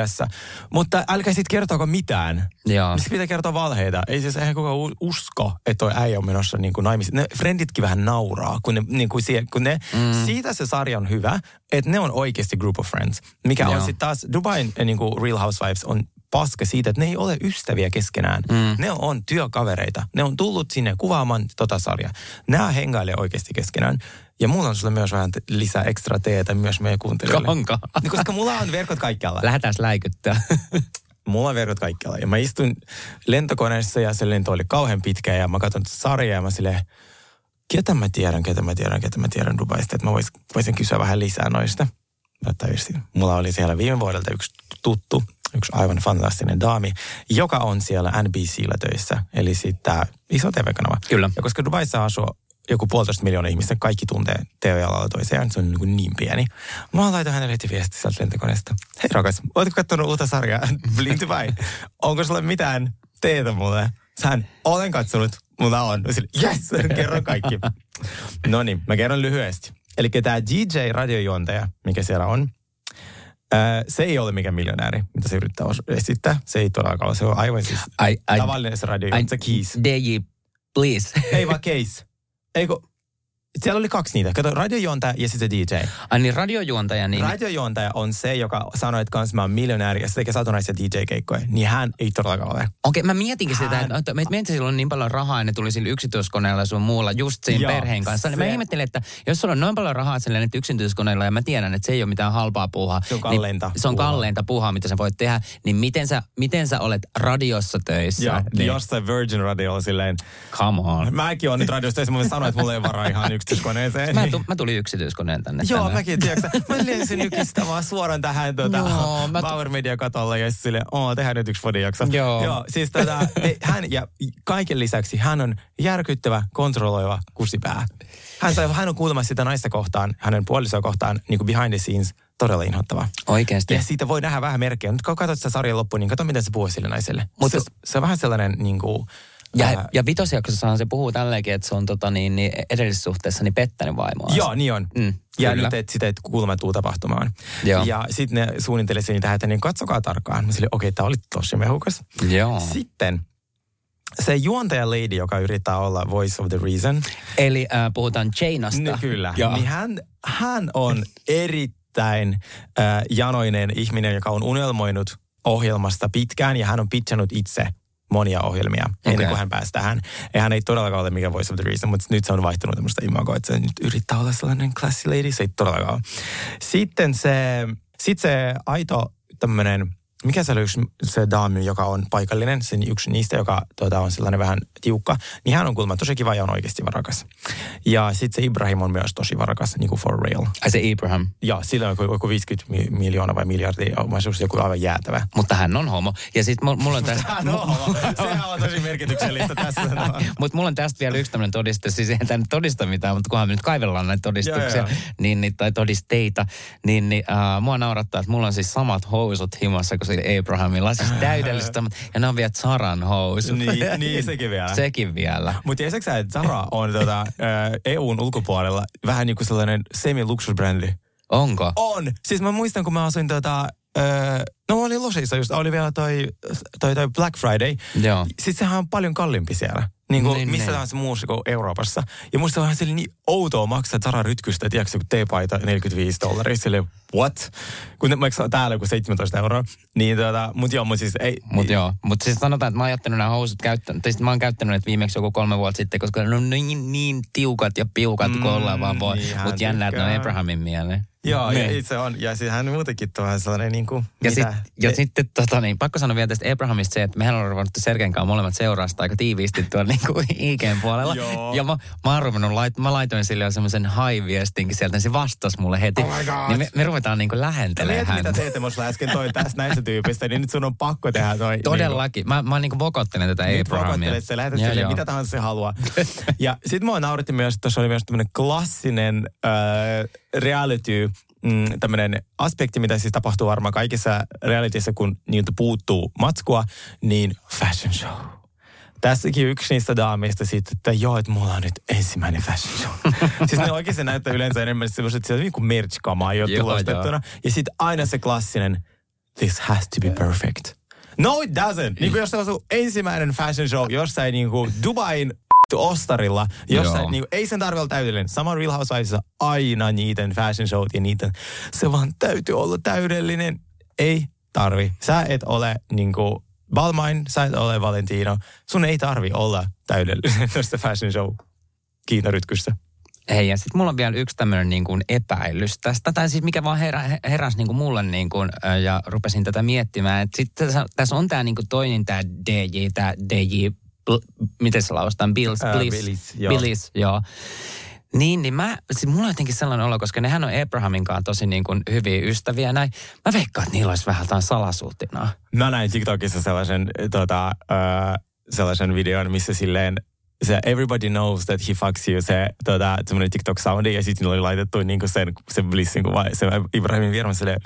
Mutta älkää sitten kertoako mitään. Joo. Miksi pitää kertoa valheita? Ei siis eihän kukaan usko, että toi äijä on menossa niinku, naimisiin. Ne frienditkin vähän nauraa, kun ne, niinku, sie, kun ne mm. siitä se sarja on hyvä, että ne on oikeasti group of friends. Mikä on Joo. sitten taas, Dubain eh, niinku, Real Housewives on paska siitä, että ne ei ole ystäviä keskenään. Mm. Ne on työkavereita. Ne on tullut sinne kuvaamaan tota sarjaa. Nämä hengailee oikeasti keskenään. Ja mulla on sulle myös vähän lisää ekstra teetä myös meidän kuuntelijoille. Onko? Niin, koska mulla on verkot kaikkialla. Lähdetään läikyttää. Mulla on verkot kaikkialla. Ja mä istun lentokoneessa ja se lento oli kauhean pitkä ja mä katson sarjaa ja mä silleen, ketä mä tiedän, ketä mä tiedän, ketä mä tiedän Dubaista, että mä vois, voisin kysyä vähän lisää noista. Mä tajusin. Mulla oli siellä viime vuodelta yksi tuttu, yksi aivan fantastinen daami, joka on siellä NBCllä töissä. Eli sitten iso TV-kanava. Kyllä. Ja koska Dubaissa asuu joku puolitoista miljoonaa ihmistä, kaikki tuntee TV-alalla toisiaan, se on niin, kuin niin pieni. Mä laitoin hänelle heti viesti sieltä lentokoneesta. Hei rakas, ootko katsonut uutta sarjaa Blink Dubai? Onko sulle mitään teetä mulle? Sään, olen katsonut, mulla on. Sille, Yes, kerro kaikki. no niin, mä kerron lyhyesti. Eli tämä DJ-radiojuontaja, mikä siellä on, ää, se ei ole mikään miljonääri, mitä se yrittää esittää. Se ei todellakaan ole. Se on aivan siis Ai, ai, tavallinen se radiojuontaja, se Keys. DJ, please. Ei vaan case. Eikö, siellä oli kaksi niitä. Kato, radiojuontaja ja sitten DJ. Ai niin, radiojuontaja, niin... Radiojuontaja on se, joka sanoi, että kanssa mä oon miljonääri ja se tekee satunnaisia DJ-keikkoja. Niin hän ei todellakaan ole. Okei, mä mietinkin sitä, Hän- että, että meitä meitä silloin niin paljon rahaa, ja ne tuli sillä yksityiskoneella sun muulla just siinä Joo, perheen kanssa. Niin mä se- ihmettelin, että jos sulla on noin paljon rahaa sillä nyt yksityiskoneella, ja mä tiedän, että se ei ole mitään halpaa puuhaa. Se on kalleinta Niin, se on puuhaa. kalleinta puuhaa, mitä sä voit tehdä. Niin miten sä, miten sä olet radiossa töissä? Joo, niin. niin. jossain Virgin Radiolla silleen. Come on. Mäkin oon nyt radiossa töissä, mä sanoin, että mulla ei varaa ihan yksityiskoneeseen. Mä, tu, mä tulin yksityiskoneen tänne. Joo, tänään. mäkin, tiedätkö, mä lensin nykistä vaan suoraan tähän tuota, mä no, tu- Power Media katolla ja silleen, oo, tehdään nyt yksi fodijakso. Joo. Joo, siis tätä, hän ja kaiken lisäksi hän on järkyttävä, kontrolloiva kusipää. Hän, sai, hän on kuulemassa sitä naista kohtaan, hänen puolisoa kohtaan, niin kuin behind the scenes, todella inhottava. Oikeasti. Ja siitä voi nähdä vähän merkkejä. Nyt kun katsot sitä sarjan loppuun, niin kato, miten se puhuu sille naiselle. Mutta- se, se, on vähän sellainen, niin kuin, Ja, ää, ja vitosjaksossahan se puhuu tälleenkin, että se on tota, niin, niin edellisessä suhteessa niin pettänyt vaimoa. Joo, niin on. Mm, ja kyllä. nyt et, sitä ei kuulemma tuu tapahtumaan. Joo. Ja sitten ne suunnitteli niitä, että niin katsokaa tarkkaan. Mä okei, okay, tämä oli tosi mehukas. Joo. Sitten se juontaja lady, joka yrittää olla voice of the reason. Eli äh, puhutaan Jainasta. Niin kyllä. Joo. Niin hän, hän on erittäin äh, janoinen ihminen, joka on unelmoinut ohjelmasta pitkään ja hän on pitchannut itse monia ohjelmia ennen Okei. kuin hän pääsi tähän. Ja hän ei todellakaan ole mikään voice of the reason, mutta nyt se on vaihtunut tämmöistä imagoa, että se nyt yrittää olla sellainen classy lady, se ei todellakaan. Sitten se, sit se aito tämmöinen, mikä se oli yksi, se daami, joka on paikallinen, sen yksi niistä, joka tuota, on sellainen vähän tiukka, niin hän on kuulemma tosi kiva ja on oikeasti varakas. Ja sitten se Ibrahim on myös tosi varakas, niin kuin for real. Ai se Abraham. Ja sillä on joku, joku 50 mi- miljoonaa vai miljardia omaisuus, joku aivan jäätävä. Mutta hän on homo. Ja sitten mulla on tästä... No, sehän on tosi merkityksellistä tässä. Mutta mulla on tästä vielä yksi tämmöinen todiste, siis eihän tämä todista mitään, mutta kunhan me nyt kaivellaan näitä todistuksia. Niin, niin, tai todisteita, niin, niin äh, mua naurattaa, että mulla on siis samat housut himassa kuin sillä Abrahamilla, siis täydelliset samat, ja ne on vielä Zaran housut. Niin, niin, sekin vielä. Sekin vielä. Mutta tiesitkö sä, että Zara on tota, äh, EUn ulkopuolella vähän niin kuin sellainen semi-luksusbrändi? Onko? On! Siis mä muistan, kun mä asuin tota, äh, no mä olin Losissa just, oli vielä toi, toi, toi Black Friday. Joo. Siis sehän on paljon kalliimpi siellä. Niin kuin Niin, missä niin. tahansa muussa kuin Euroopassa. Ja musta on vähän sille niin outoa maksaa Zara rytkystä, tiedätkö, kun teepaita 45 dollaria. Sille what? Kun ne maksaa täällä kuin 17 euroa. Niin tota, mut joo, mut siis ei. Mutta joo, mutta siis sanotaan, että mä oon jättänyt nämä housut käyttänyt, tai sit mä oon käyttänyt ne viimeksi joku kolme vuotta sitten, koska ne on niin, niin tiukat ja piukat, mm, kun ollaan vaan voi. niin Mutta jännä, että ne on. Abrahamin mieleen. Joo, Niin. ja se on. Ja siis hän muutenkin tuo vähän sellainen niin kuin, Ja, mitä? sit, ja sitten tota, niin, pakko sanoa vielä tästä Abrahamista se, että mehän ollaan ruvennut Sergen kanssa molemmat seuraa sitä aika tiiviisti tuolla niin kuin puolella. Joo. Ja mä, mä, oon ruvennut, lait, mä laitoin sille semmoisen hi-viestinkin sieltä, niin se vastasi mulle heti. Oh niin me, me ruvetaan niin kuin lähentelemään Mieti, mitä häntä. teette musta äsken toi tästä näistä tyypistä, niin nyt sun on pakko tehdä toi. Todellakin. Mä, mä niin kuin vokottelen tätä Niin, nyt Abrahamia. vokottelet se, lähetät sille, joo. mitä tahansa se haluaa. ja sit mua nauratti myös, että tuossa oli myös tämmönen klassinen äh, reality, mm, tämmöinen aspekti, mitä siis tapahtuu varmaan kaikissa realityissa, kun niiltä puuttuu matskua, niin fashion show. Tässäkin yksi niistä daamista sitten, että joo, että mulla on nyt ensimmäinen fashion show. siis ne oikeasti näyttää yleensä enemmän semmoiset, se on niin kuin merch-kamaa jo tulostettuna. Ja sitten aina se klassinen, this has to be perfect. No it doesn't. Niin kuin jos se on sun ensimmäinen fashion show jossain niin kuin Dubain ostarilla, jossa Joo. niin ei sen tarvitse olla täydellinen. Sama Real Housewivesissa aina niiden fashion showt ja niiden, se vaan täytyy olla täydellinen. Ei tarvi. Sä et ole niin kuin Balmain, sä et ole Valentino. Sun ei tarvi olla täydellinen tästä fashion show kiinarytkyssä. Hei, ja sitten mulla on vielä yksi tämmöinen niin kuin epäilys tästä, tai siis mikä vaan herä, heräsi niin kuin mulle niin kuin, ja rupesin tätä miettimään. Että sitten tässä, tässä on tämä niin kuin toinen tämä DJ, tämä DJ, Bl- miten se laustaan, Bills, Ää, Bliss, Billis, joo. Billis, joo. Niin, niin mä, siis mulla on jotenkin sellainen olo, koska nehän on Abrahamin kanssa tosi niin kuin hyviä ystäviä näin. Mä veikkaan, että niillä olisi vähän jotain salasuuttinaa. Mä näin TikTokissa sellaisen, tota, äh, sellaisen videon, missä silleen se everybody knows that he fucks you, se tota, semmoinen TikTok-soundi, ja sitten oli laitettu niinku sen, se Blissin kuva, se Ibrahimin vierma silleen,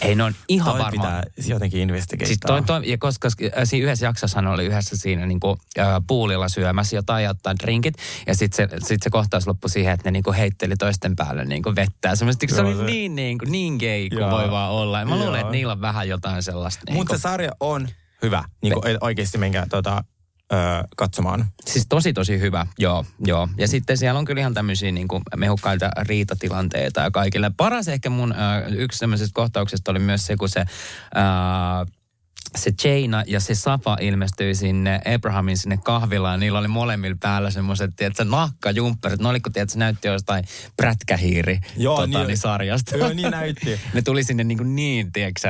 Ei, ne on ihan toi varmaan. pitää jotenkin investigatea. Siis toi, toi, ja koska äh, siinä yhdessä jaksossa hän oli yhdessä siinä niin kuin, äh, puulilla syömässä jotain ja ottaa drinkit. Ja sitten se, sit se kohtaus loppui siihen, että ne niin kuin heitteli toisten päälle niin kuin vettä. Semmoisesti, se oli se- niin, niin, kuin, niin gay kuin voi vaan olla. Ja mä luulen, että niillä on vähän jotain sellaista. Niin Mutta se sarja on hyvä. Niin kuin, oikeasti menkää tota, ö, katsomaan. Siis tosi tosi hyvä, joo, joo. Ja sitten siellä on kyllä ihan tämmöisiä niin kuin mehukkaita riitatilanteita ja kaikille. Paras ehkä mun äh, yksi semmoisesta kohtauksesta oli myös se, kun se... Äh, se Jaina ja se Safa ilmestyi sinne Abrahamin sinne kahvilaan. Niillä oli molemmilla päällä semmoiset, tiedätkö, nahkajumpperit. Ne oli, kun tiedätkö, näytti jostain prätkähiiri Joo, tota, niin- niin, sarjasta. Joo, niin näytti. ne tuli sinne niin, kuin niin tiedätkö,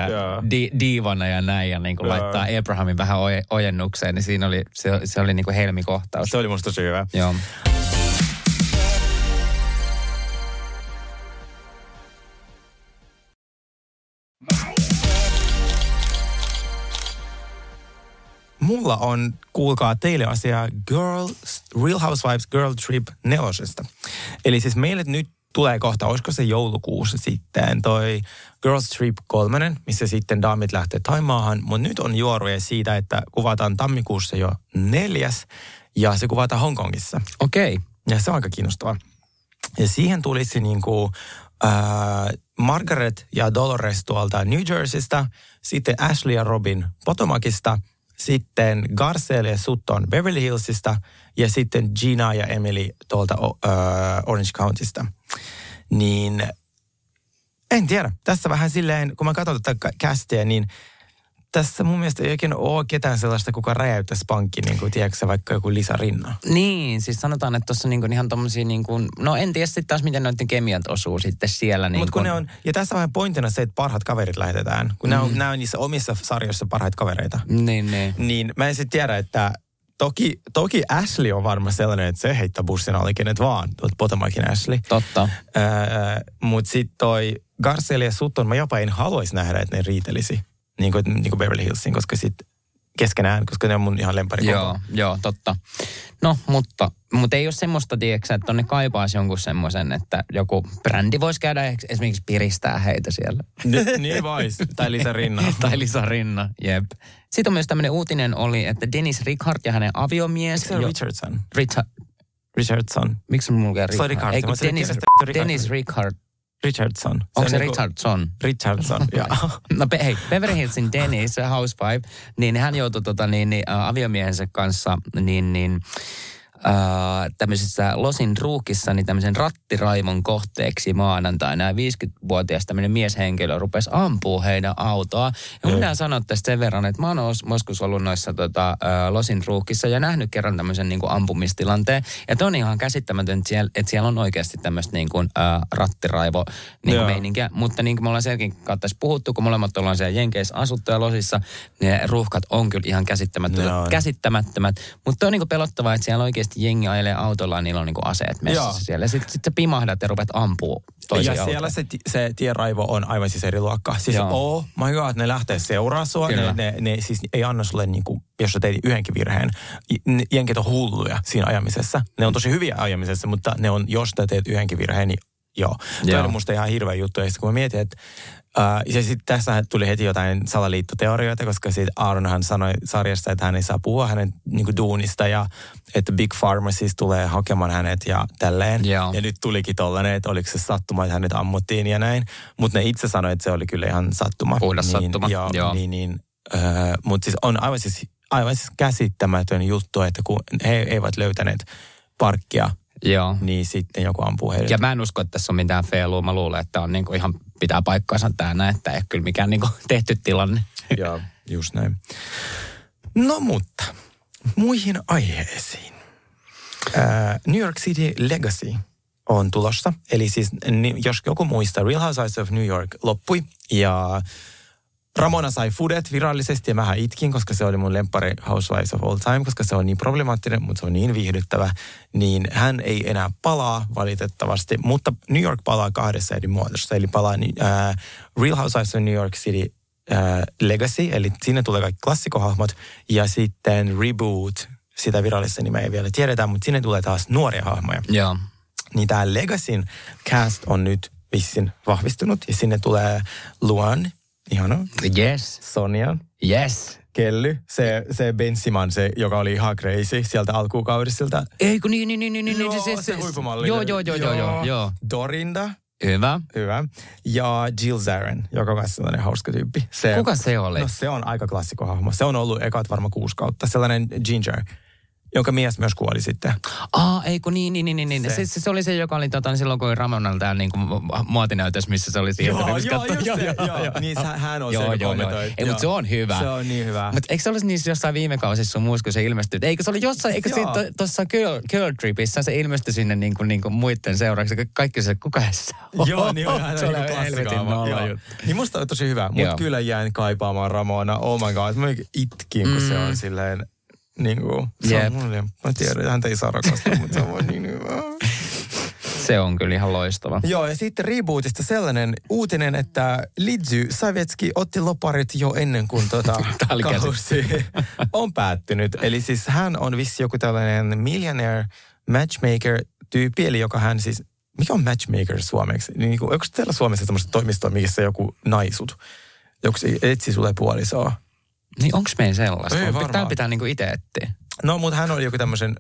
di, diivana ja näin ja niin kuin laittaa Abrahamin vähän oje, ojennukseen. Niin siinä oli, se, se oli niin kuin helmikohtaus. Se oli musta tosi hyvä. Joo. Mulla on, kuulkaa teille asiaa Girls, Real Housewives Girl Trip nelosesta. Eli siis meille nyt tulee kohta, olisiko se joulukuussa sitten, toi Girls Trip kolmonen, missä sitten daamit lähtee Taimaahan. Mutta nyt on juoruja siitä, että kuvataan tammikuussa jo neljäs ja se kuvataan Hongkongissa. Okei. Okay. Ja se on aika kiinnostavaa. Ja siihen tulisi niin kuin, äh, Margaret ja Dolores tuolta New Jerseystä, sitten Ashley ja Robin Potomacista, sitten Garcelle Sutton Beverly Hillsista ja sitten Gina ja Emily tuolta äh, Orange Countysta. Niin en tiedä. Tässä vähän silleen, kun mä katson tätä castia, niin tässä mun mielestä ei oikein ole ketään sellaista, kuka räjäyttäisi pankki, niin kuin, tiedätkö vaikka joku Lisa Rinna. Niin, siis sanotaan, että tuossa niinku ihan tommosia niinku, no en tiedä sitten taas miten noiden kemiat osuu sitten siellä. Niin Mutta kun ne on, ja tässä vähän pointtina se, että parhaat kaverit lähetetään. Kun mm. nämä, on, nämä on niissä omissa sarjoissa parhaita kavereita. Niin, niin. Niin mä en sitten tiedä, että toki, toki Ashley on varmaan sellainen, että se heittää bussin alle kenet vaan. Tuolta Potomacin Ashley. Totta. Öö, Mutta sitten toi Garcelle ja Sutton, mä jopa en haluaisi nähdä, että ne riitelisi. Niin kuin, niin kuin Beverly Hillsin, koska sitten keskenään, koska ne on mun ihan lempari Joo, joo, totta. No, mutta, mutta ei ole semmoista, tiedätkö, että tonne kaipaisi jonkun semmoisen, että joku brändi voisi käydä esimerkiksi piristää heitä siellä. Niin, niin vois. Tai Lisa Rinna. tai Lisa Rinna, jep. Sitten on myös tämmöinen uutinen oli, että Dennis Rickard ja hänen aviomies... Se on Richardson. Richard, Richardson. miksi mulla lukee Mä sanoin, Dennis? Dennis Rickard. Richardson. Onko se, on niinku- Richardson? Richardson, joo. No pe- hei, Beverly Hillsin Dennis, housewife, niin hän joutui tota, niin, niin, aviomiehensä kanssa niin, niin, tämmöisessä Losin ruukissa niin tämmöisen rattiraivon kohteeksi maanantaina. Ja 50-vuotias tämmöinen mieshenkilö rupesi ampuu heidän autoa. Ja mun pitää sanoa tästä sen verran, että mä oon os- joskus ollut noissa tota, Losin ruukissa ja nähnyt kerran tämmöisen niin kuin ampumistilanteen. Ja on ihan käsittämätön, että siellä, että siellä on oikeasti tämmöistä niin kuin, äh, rattiraivo niin kuin meininkiä. Mutta niin kuin me ollaan senkin kautta puhuttu, kun molemmat ollaan siellä Jenkeissä asuttu ja Losissa, ne ruuhkat on kyllä ihan käsittämättömät. Ne on. käsittämättömät. Mutta on niin kuin pelottavaa, että siellä oikeasti jengi ajelee autolla ja niillä on niin kuin aseet messissä Joo. siellä. Sitten sit sä pimahdat ja rupeat ampuu toisia Ja siellä se, se tienraivo on aivan siis eri luokka. Siis Joo. oh my god, ne lähtee seuraa sua. Kyllä. Ne, ne, ne, siis ei anna sulle, niin kuin, jos sä teet yhdenkin virheen. Jenkit on hulluja siinä ajamisessa. Ne on tosi hyviä ajamisessa, mutta ne on, jos sä teet yhdenkin virheen, niin joo. Joo. on musta ihan hirveä juttu. Ja kun mä mietin, että Uh, ja sitten tässä tuli heti jotain salaliittoteorioita, koska siitä Aaronhan sanoi sarjasta, että hän ei saa puhua hänen niin kuin, duunista ja että Big Pharma siis tulee hakemaan hänet ja tälleen. Joo. Ja nyt tulikin tollainen, että oliko se sattuma, että hänet ammuttiin ja näin. Mutta ne itse sanoi, että se oli kyllä ihan sattuma. Puhdas niin, sattuma, Joo, joo. Niin, niin, äh, mutta siis on aivan siis, aivan siis käsittämätön juttu, että kun he eivät löytäneet parkkia, Joo. niin sitten joku ampuu heidät. Ja mä en usko, että tässä on mitään feilua. Mä luulen, että on niinku ihan pitää paikkaansa tää että ei ole kyllä mikään niinku tehty tilanne. Joo, just näin. No mutta, muihin aiheisiin. Äh, New York City Legacy on tulossa. Eli siis, jos joku muistaa, Real Housewives of New York loppui ja Ramona sai fudet virallisesti ja mähän itkin, koska se oli mun lempari Housewives of All Time, koska se on niin problemaattinen, mutta se on niin viihdyttävä. Niin hän ei enää palaa valitettavasti, mutta New York palaa kahdessa eri muodossa. Eli palaa äh, Real Housewives of New York City äh, Legacy, eli sinne tulee kaikki klassikohahmot, ja sitten Reboot, sitä virallista nimeä ei vielä tiedetä, mutta sinne tulee taas nuoria hahmoja Joo. niin tämä Legacyn cast on nyt vissin vahvistunut ja sinne tulee Luan, ihana, Yes. Sonja, Yes. Kelly, se, se Bensiman, se, joka oli ihan crazy sieltä alkuukaudisilta. Ei kun niin, niin, niin, niin, niin. Joo, se, se huippumalli. Joo, joo, joo, joo, joo, joo. Dorinda, Hyvä. hyvä. Ja Jill Zarin, joka on myös sellainen hauska tyyppi. Se, Kuka se oli? No se on aika klassikohahmo. Se on ollut ekat varmaan kuusi kautta. Sellainen ginger. Jonka mies myös kuoli sitten. Aa, ei kun niin, niin, niin, niin. niin. Se. Se. Se, se, oli se, joka oli tota, niin silloin, kun oli Ramonalla täällä niin kuin muotinäytös, missä se oli sieltä. Joo, niin joo, katsoi- just se, joo. Niin hän on se, joo, joka joo, joo. kommentoi. Ei, Joo. mutta se on hyvä. Se on niin hyvä. Mutta eikö se olisi niissä jossain viime kausissa sun muussa, kun se ilmestyi? Eikö se oli jossain, eikö Joo. tuossa girl, girl Tripissä se ilmestyi sinne niin kuin, niin kuin muiden seuraksi. Ka- Kaikki se, kuka se on? Joo, niin on se oli helvetin nolla joo. Niin musta on tosi hyvä, mutta Joo. kyllä jäin kaipaamaan Ramona. Oh my god, mä itkin, kun se on silleen, niin kuin, se. Jep. on mulle, mä tiedän, häntä ei saa rakastaa, mutta se on niin hyvä. Se on kyllä ihan loistava. Joo, ja sitten rebootista sellainen uutinen, että Lidzy Savetski otti loparit jo ennen kuin tota kausi on päättynyt. Eli siis hän on vissi joku tällainen millionaire matchmaker-tyyppi, eli joka hän siis, mikä on matchmaker suomeksi? Niin kuin, onko teillä Suomessa semmoista toimistoa, missä joku naisut, joku etsi sulle puolisoa? Niin onks meillä sellaista? Ei Tää varmaan. pitää niinku itse etsiä. No, mutta hän oli joku tämmöisen,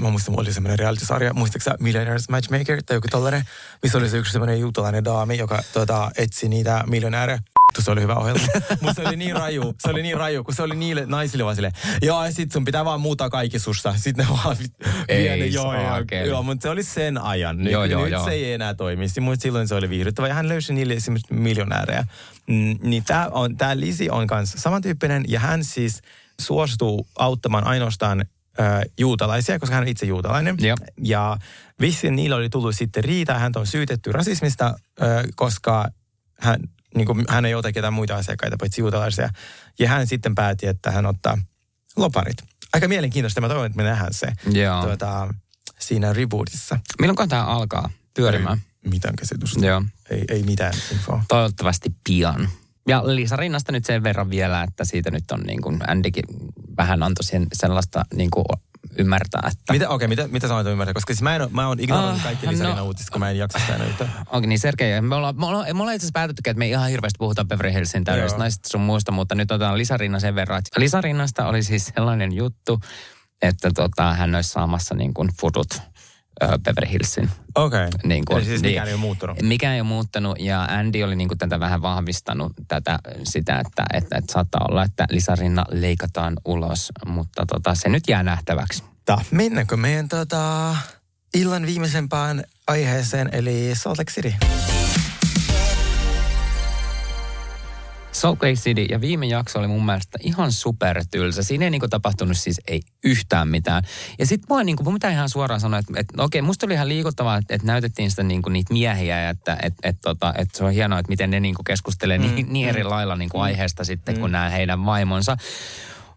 mä muistan, oli semmoinen reality-sarja, muistatko sä Millionaires Matchmaker tai joku tollainen, missä oli se yksi semmoinen juutalainen daami, joka tota, etsi niitä miljonäärejä. Se oli hyvä ohjelma. Mutta se oli niin raju, se oli niin raju, kun se oli niille naisille vaan silleen, joo, ja sit sun pitää vaan muuttaa kaikki susta. Sitten ne vaan vie ne, joo, joo, joo, mutta se oli sen ajan. Nyt, Joo, joo, nyt joo. se ei enää toimi, mutta silloin se oli viihdyttävä. Ja hän löysi niille esimerkiksi miljonäärejä. Mm, niin tämä on, tää Lisi on kanssa samantyyppinen, ja hän siis suostuu auttamaan ainoastaan äh, juutalaisia, koska hän on itse juutalainen. Joo. Ja vissiin niillä oli tullut sitten riita, häntä on syytetty rasismista, äh, koska hän, niin kuin, hän ei ota ketään muita asiakkaita paitsi juutalaisia. Ja hän sitten päätti, että hän ottaa loparit. Aika mielenkiintoista, mä toivon, että me nähdään se Joo. tuota, siinä rebootissa. Milloin tämä alkaa pyörimään? Ei mitään käsitystä. Joo. Ei, ei mitään infoa. Toivottavasti pian. Ja Liisa Rinnasta nyt sen verran vielä, että siitä nyt on niin kuin Andykin vähän antoi sen, sellaista niin kuin ymmärtää, että... Mitä, okei, mitä, mitä sä olet ymmärtää? Koska siis mä, en, mä oon ignoroinut Ah, kaikki no. Lisarina uutista, kun mä en jaksa sitä nyt. Onko niin Sergei, me ollaan, me ollaan, me ollaan itse asiassa päätetty, että me ei ihan hirveästi puhuta Beverly Hillsin Joo. naisista sun muusta, mutta nyt otetaan Lisarinna sen verran. että Lisarinnasta oli siis sellainen juttu, että tota, hän olisi saamassa niin kuin futut ö, Beverly Hillsin Okei. Niin kuin- Eli siis niin. mikään ei ole muuttunut. Mikään ei ole muuttanut ja Andy oli niin kuin tätä vähän vahvistanut tätä, sitä, että, että, että saattaa olla, että Lisarinna leikataan ulos, mutta tota, se nyt jää nähtäväksi. Ta, mennäänkö meidän tota, illan viimeisempään aiheeseen, eli Salt Lake City? Salt Lake City ja viime jakso oli mun mielestä ihan supertylsä. Siinä ei niinku tapahtunut siis ei yhtään mitään. Ja sit mua niinku, mun pitää ihan suoraan sanoa, että, että no okei, musta oli ihan liikuttavaa, että, että näytettiin sitä niinku niitä miehiä ja että et, et, tota, että se on hienoa, että miten ne niinku keskustelee mm, niin, niin eri lailla niinku aiheesta sitten kuin nämä heidän vaimonsa.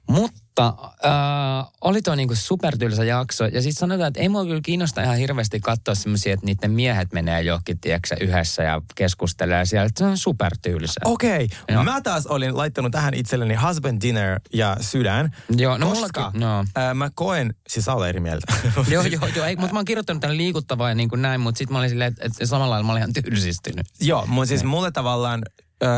Mutta äh, oli tuo niinku supertylsä jakso. Ja sitten sanotaan, että ei mua kyllä kiinnosta ihan hirveästi katsoa semmoisia, että niiden miehet menee johonkin, tiedätkö, yhdessä ja keskustelee siellä. Se on supertylsä. Okei, Joo. mä taas olin laittanut tähän itselleni husband dinner ja sydän, Joo, no koska mullakin, no. ää, mä koen, siis olet eri mieltä. joo, joo, joo. Ei, mutta mä oon kirjoittanut tänne liikuttavaa ja niin kuin näin, mutta sitten mä olin silleen, että, että samalla lailla mä olin ihan tylsistynyt. Joo, mutta siis mulle tavallaan öö,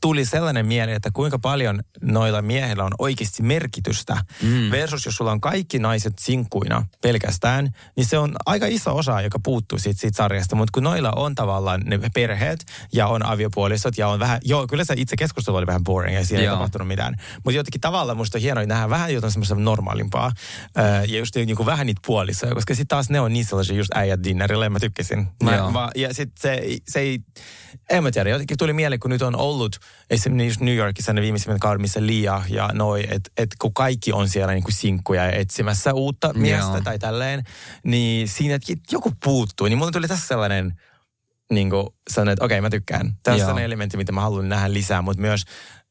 tuli sellainen mieli, että kuinka paljon noilla miehillä on oikeasti merkitystä. Mm. Versus jos sulla on kaikki naiset sinkkuina pelkästään, niin se on aika iso osa, joka puuttuu siitä, siitä sarjasta. Mutta kun noilla on tavallaan ne perheet ja on aviopuolisot ja on vähän, joo, kyllä se itse keskustelu oli vähän boring ja siinä Joo. ei tapahtunut mitään. Mutta jotenkin tavallaan musta on hienoa nähdä vähän jotain semmoista normaalimpaa öö, ja just niin kuin vähän niitä puolisoja, koska sitten taas ne on niin sellaisia just äijät dinnerille ja mä tykkäsin. Mä, Joo. mä, ja sitten se, se ei, en mä tiedä, jotenkin tuli mieleen, kun nyt on ollut esimerkiksi just New Yorkissa ne viimeisimmät kaudet, missä Lia ja noi, että et kun kaikki on siellä niin kuin sinkkuja ja etsimässä uutta miestä Joo. tai tälleen, niin siinä että joku puuttuu. Niin mulle tuli tässä sellainen, niin kuin sanoin, että okei mä tykkään. Tässä on sellainen elementti, mitä mä haluan nähdä lisää, mutta myös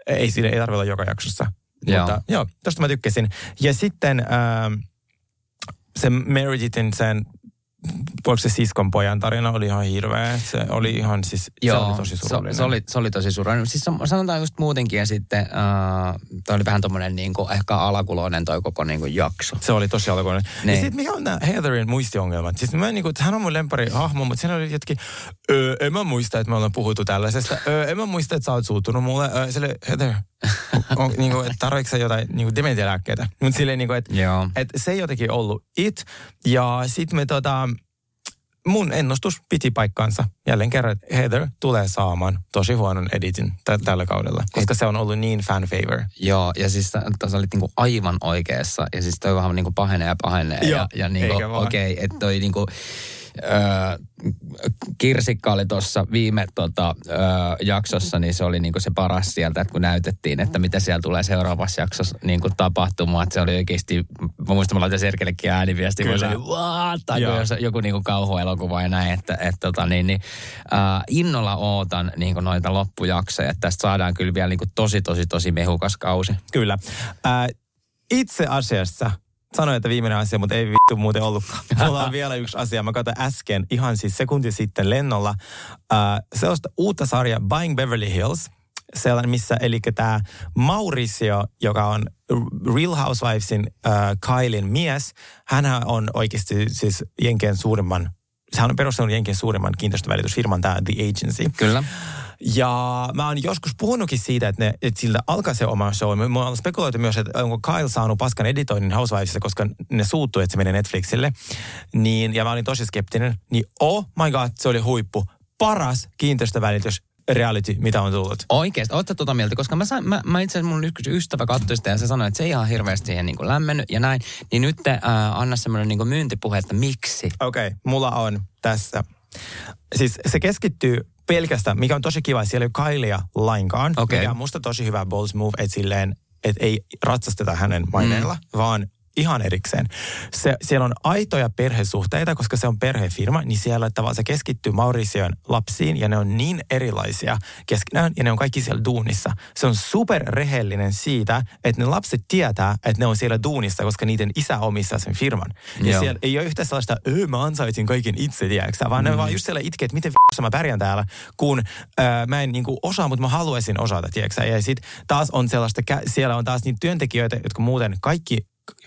ei siinä ei tarvitse olla joka jaksossa. Joo. Mutta joo, tosta mä tykkäsin. Ja sitten ähm, se Meredithin sen Voiko se siskon pojan tarina oli ihan hirveä. Se oli ihan siis, se oli tosi surullinen. Se, se, oli, se oli tosi surullinen. Siis sanotaan just muutenkin ja sitten uh, toi oli vähän tommonen niinku, ehkä alakuloinen toi koko niinku jakso. Se oli tosi alkoinen. Ja Niin. sitten mikä on nämä Heatherin muistiongelmat? Siis mä niinku, että hän on mun lempari hahmo, mutta siinä oli jotkin, öö, en mä muista, että me ollaan puhuttu tällaisesta. Öö, en mä muista, että sä oot suuttunut mulle. Öö, sille, Heather, on, niinku, että tarvitsetko jotain niinku dementialääkkeitä? Mutta silleen niinku, että Joo. et se ei jotenkin ollut it. Ja sitten me tota, mun ennustus piti paikkansa. Jälleen kerran, että Heather tulee saamaan tosi huonon editin t- tällä kaudella, koska se on ollut niin fan favor. Joo, ja siis sä, sä olit niinku aivan oikeassa. Ja siis toi vähän niinku pahenee ja pahenee. Joo, ja, ja niinku, okei, okay, että toi niinku, öö, Kirsikka oli tuossa viime tota, öö, jaksossa, niin se oli niinku se paras sieltä, että kun näytettiin, että mitä siellä tulee seuraavassa jaksossa niinku tapahtumaan. Että se oli oikeasti, mä muistan, mä laitan Serkellekin ääniviesti, kun se oli, what? Tai Joo. jos joku niinku kauhuelokuva ja näin, että et, tota, niin, niin, äh, innolla ootan niinku noita loppujaksoja, että tästä saadaan kyllä vielä niinku tosi, tosi, tosi mehukas kausi. Kyllä. Ää, itse asiassa sanoin, että viimeinen asia, mutta ei vittu muuten ollutkaan. Mulla on vielä yksi asia. Mä katsoin äsken, ihan siis sekunti sitten lennolla, ää, sellaista uutta sarjaa Buying Beverly Hills. Sellainen, missä, eli tämä Mauricio, joka on Real Housewivesin äh, Kylin mies, hän on oikeasti siis Jenkien suurimman, hän on perustanut Jenkien suurimman kiinteistövälitysfirman, tämä The Agency. Kyllä. Ja mä oon joskus puhunutkin siitä, että, ne, että siltä alkaa se oma show. Mä oon spekuloitu myös, että onko Kyle saanut paskan editoinnin Housewivesissa, koska ne suuttui, että se menee Netflixille. Niin, ja mä olin tosi skeptinen. Niin oh my god, se oli huippu. Paras kiinteistövälitys reality, mitä on tullut. Oikeesti, ootte tuota mieltä, koska mä, sain, mä, mä itse asiassa mun yksi ystävä katsoi sitä ja se sanoi, että se ei ihan hirveästi siihen niin lämmennyt ja näin. Niin nyt äh, anna semmoinen niin myyntipuhe, että miksi? Okei, okay, mulla on tässä. Siis se keskittyy pelkästään, mikä on tosi kiva, siellä ei ole Kylea lainkaan. Okei. Mikä on musta tosi hyvä balls move, että silleen, että ei ratsasteta hänen maineella, mm. vaan ihan erikseen. Se, siellä on aitoja perhesuhteita, koska se on perhefirma, niin siellä tavallaan se keskittyy Mauricion lapsiin ja ne on niin erilaisia keskenään ja ne on kaikki siellä duunissa. Se on superrehellinen siitä, että ne lapset tietää, että ne on siellä duunissa, koska niiden isä omistaa sen firman. Ja Joo. siellä ei ole yhtä sellaista, öö, mä ansaitsin kaiken itse, tiedätkö vaan mm. ne vaan just siellä itkee, että miten v***ssä mä pärjään täällä, kun äh, mä en niinku osaa, mutta mä haluaisin osata, tiedätkö Ja sit taas on sellaista, siellä on taas niitä työntekijöitä, jotka muuten kaikki,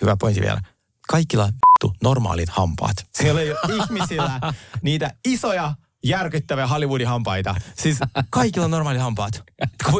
hyvä pointti vielä, kaikilla vittu normaalit hampaat. Siellä ei ole ihmisillä niitä isoja järkyttäviä Hollywoodin hampaita. Siis kaikilla on normaalit hampaat.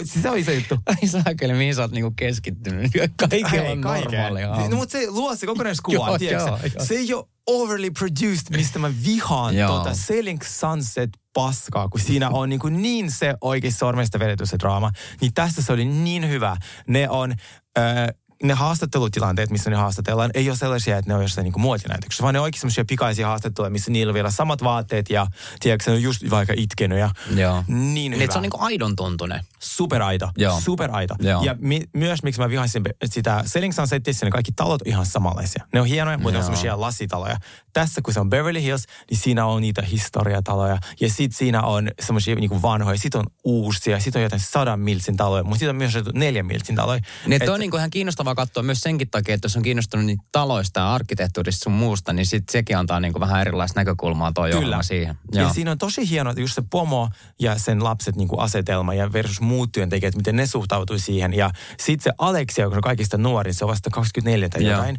Siis se on iso juttu. Ai saakeli, mihin sä oot niinku keskittynyt? Kaikilla on normaali hamma. No, mutta se luo se kokonaiskuva, Joo, joo, joo. Se ei ole overly produced, mistä mä vihaan tuota Selling Sunset paskaa, kun siinä on niin, kuin niin se oikein sormesta vedetty se draama. Niin tässä se oli niin hyvä. Ne on... Äh, ne haastattelutilanteet, missä ne haastatellaan, ei ole sellaisia, että ne on jossain niin muotinäytöksessä, vaan ne on oikein sellaisia pikaisia haastatteluja, missä niillä on vielä samat vaatteet ja tiedätkö, ne on just vaikka itkenyt ja Joo. niin Niin, hyvä. se on niinku aidon tuntunen. Superaito. Joo. Superaito. Joo. Ja mi- myös miksi mä vihasin sitä Selling Sunsetissä, ne kaikki talot on ihan samanlaisia. Ne on hienoja, mutta ne on Joo. semmoisia lasitaloja. Tässä kun se on Beverly Hills, niin siinä on niitä historiataloja. Ja sit siinä on semmoisia niinku vanhoja, sit on uusia, sit on jotain sadan miltsin taloja, mutta sit on myös neljän miltsin taloja. Niin, Et- on niinku ihan kiinnostavaa katsoa myös senkin takia, että jos on kiinnostunut niitä taloista ja arkkitehtuurista sun muusta, niin sit sekin antaa niinku vähän erilaista näkökulmaa toi ohjelma siihen. Ja siinä on tosi hieno, että just se pomo ja sen lapset niin kuin asetelma ja versus muut työntekijät, miten ne suhtautui siihen. Ja sitten se Alexia, joka on kaikista nuorin, se on vasta 24 tai Joo. jotain.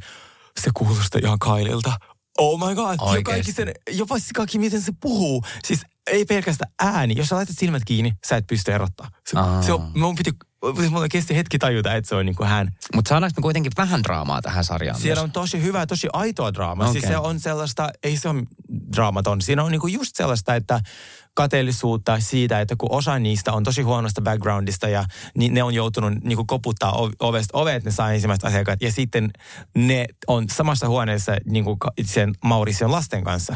Se kuulostaa ihan Kaililta. Oh my god. Oikeesti. kaikki sen, jopa se kaikki, miten se puhuu. Siis ei pelkästään ääni. Jos sä laitat silmät kiinni, sä et pysty erottaa. Se, Aa. se on, mun piti, siis mulla kesti hetki tajuta, että se on niin kuin hän. Mutta saadaanko me kuitenkin vähän draamaa tähän sarjaan Siellä myös? on tosi hyvää, tosi aitoa draamaa. Siis Okei. se on sellaista, ei se ole draamaton. Siinä on niinku just sellaista, että kateellisuutta siitä, että kun osa niistä on tosi huonosta backgroundista ja niin ne on joutunut niinku koputtaa o- ovesta ovet, ne saa ensimmäiset asiakkaat ja sitten ne on samassa huoneessa niinku ka- sen Mauricion lasten kanssa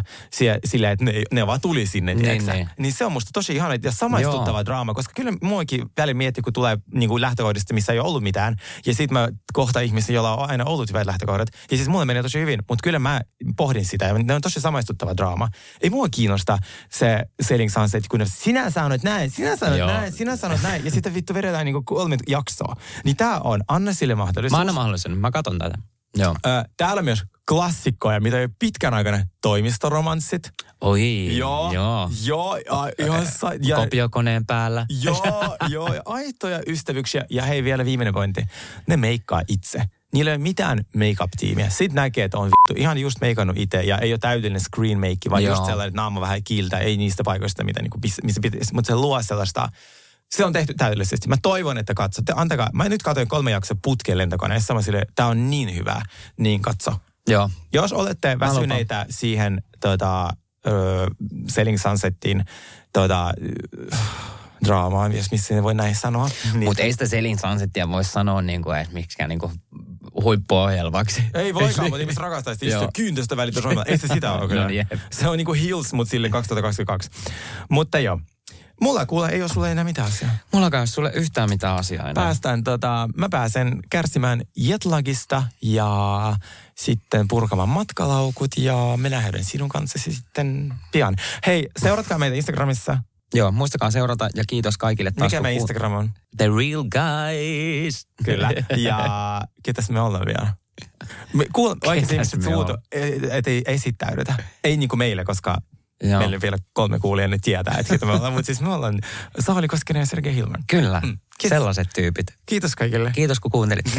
sillä, että ne, ne vaan tuli sinne, Niin, niin, niin. niin se on musta tosi ihana ja samaistuttava Joo. draama, koska kyllä muakin välillä miettii, kun tulee niinku lähtökohdista, missä ei ole ollut mitään ja sitten mä kohtaan ihmisiä, joilla on aina ollut hyvät lähtökohdat ja siis mulle menee tosi hyvin, mutta kyllä mä pohdin sitä ja ne on tosi samaistuttava draama. Ei mua kiinnosta se Selling Sunset, kun sinä sanoit näin, sinä sanoit Joo. näin, sinä sanoit näin ja sitten vittu vedetään niinku kolme jaksoa. Niin tää on, anna sille mahdollisuus. Mä annan mahdollisuuden, mä katon tätä. Joo. Ö, täällä on myös klassikkoja, mitä jo pitkän aikana toimistoromanssit. Oi, Joo, joo. joo, ja, ihan sa- ja, Kopiokoneen päällä. Joo, joo, ja aitoja ystävyyksiä. Ja hei, vielä viimeinen pointti. Ne meikkaa itse. Niillä ei ole mitään make-up-tiimiä. Sitten näkee, että on vittu ihan just meikannut itse ja ei ole täydellinen screen make, vaan Joo. just sellainen, että naama vähän kiiltä, ei niistä paikoista, mitä niinku, pis- missä pitäisi. Mutta se luo sellaista, se on tehty täydellisesti. Mä toivon, että katsotte. Antakaa, mä nyt katsoin kolme jaksoa putkeen lentokoneessa. Mä sille, tää on niin hyvä, niin katso. Joo. Jos olette väsyneitä siihen tota, ö, Selling Sunsetin tuota, draamaa, jos missä ne voi näin sanoa. Niin, Mutta ei sitä Selin Sunsetia voi sanoa, niin kuin, että miksikään niin kuin huippuohjelmaksi. ei voikaan, mutta ihmiset rakastaa sitä just kyyntöstä välittä Ei se sitä ole kyllä. No, jep. se on niinku Hills, mutta sille 2022. Mutta joo. Mulla kuule, ei ole sulle enää mitään asiaa. Mulla kanssa sulle yhtään mitään asiaa enää. Päästään, tota, mä pääsen kärsimään jetlagista ja sitten purkamaan matkalaukut ja me lähden sinun kanssasi sitten pian. Hei, seuratkaa meitä Instagramissa. Joo, muistakaa seurata ja kiitos kaikille taas. Mikä kuul- Instagram on? The Real Guys. Kyllä. Ja ketäs me ollaan vielä? Me, kuul, oikeasti ihmiset me suutu, ollaan? et ei esittäydytä. Ei niinku meille, koska Joo. meillä vielä kolme kuulijaa ne tietää, että ketä me ollaan. Mutta siis me ollaan Saali Koskinen ja Sergei Hilman. Kyllä, Mm, kiitos. sellaiset tyypit. Kiitos kaikille. Kiitos kun kuuntelit.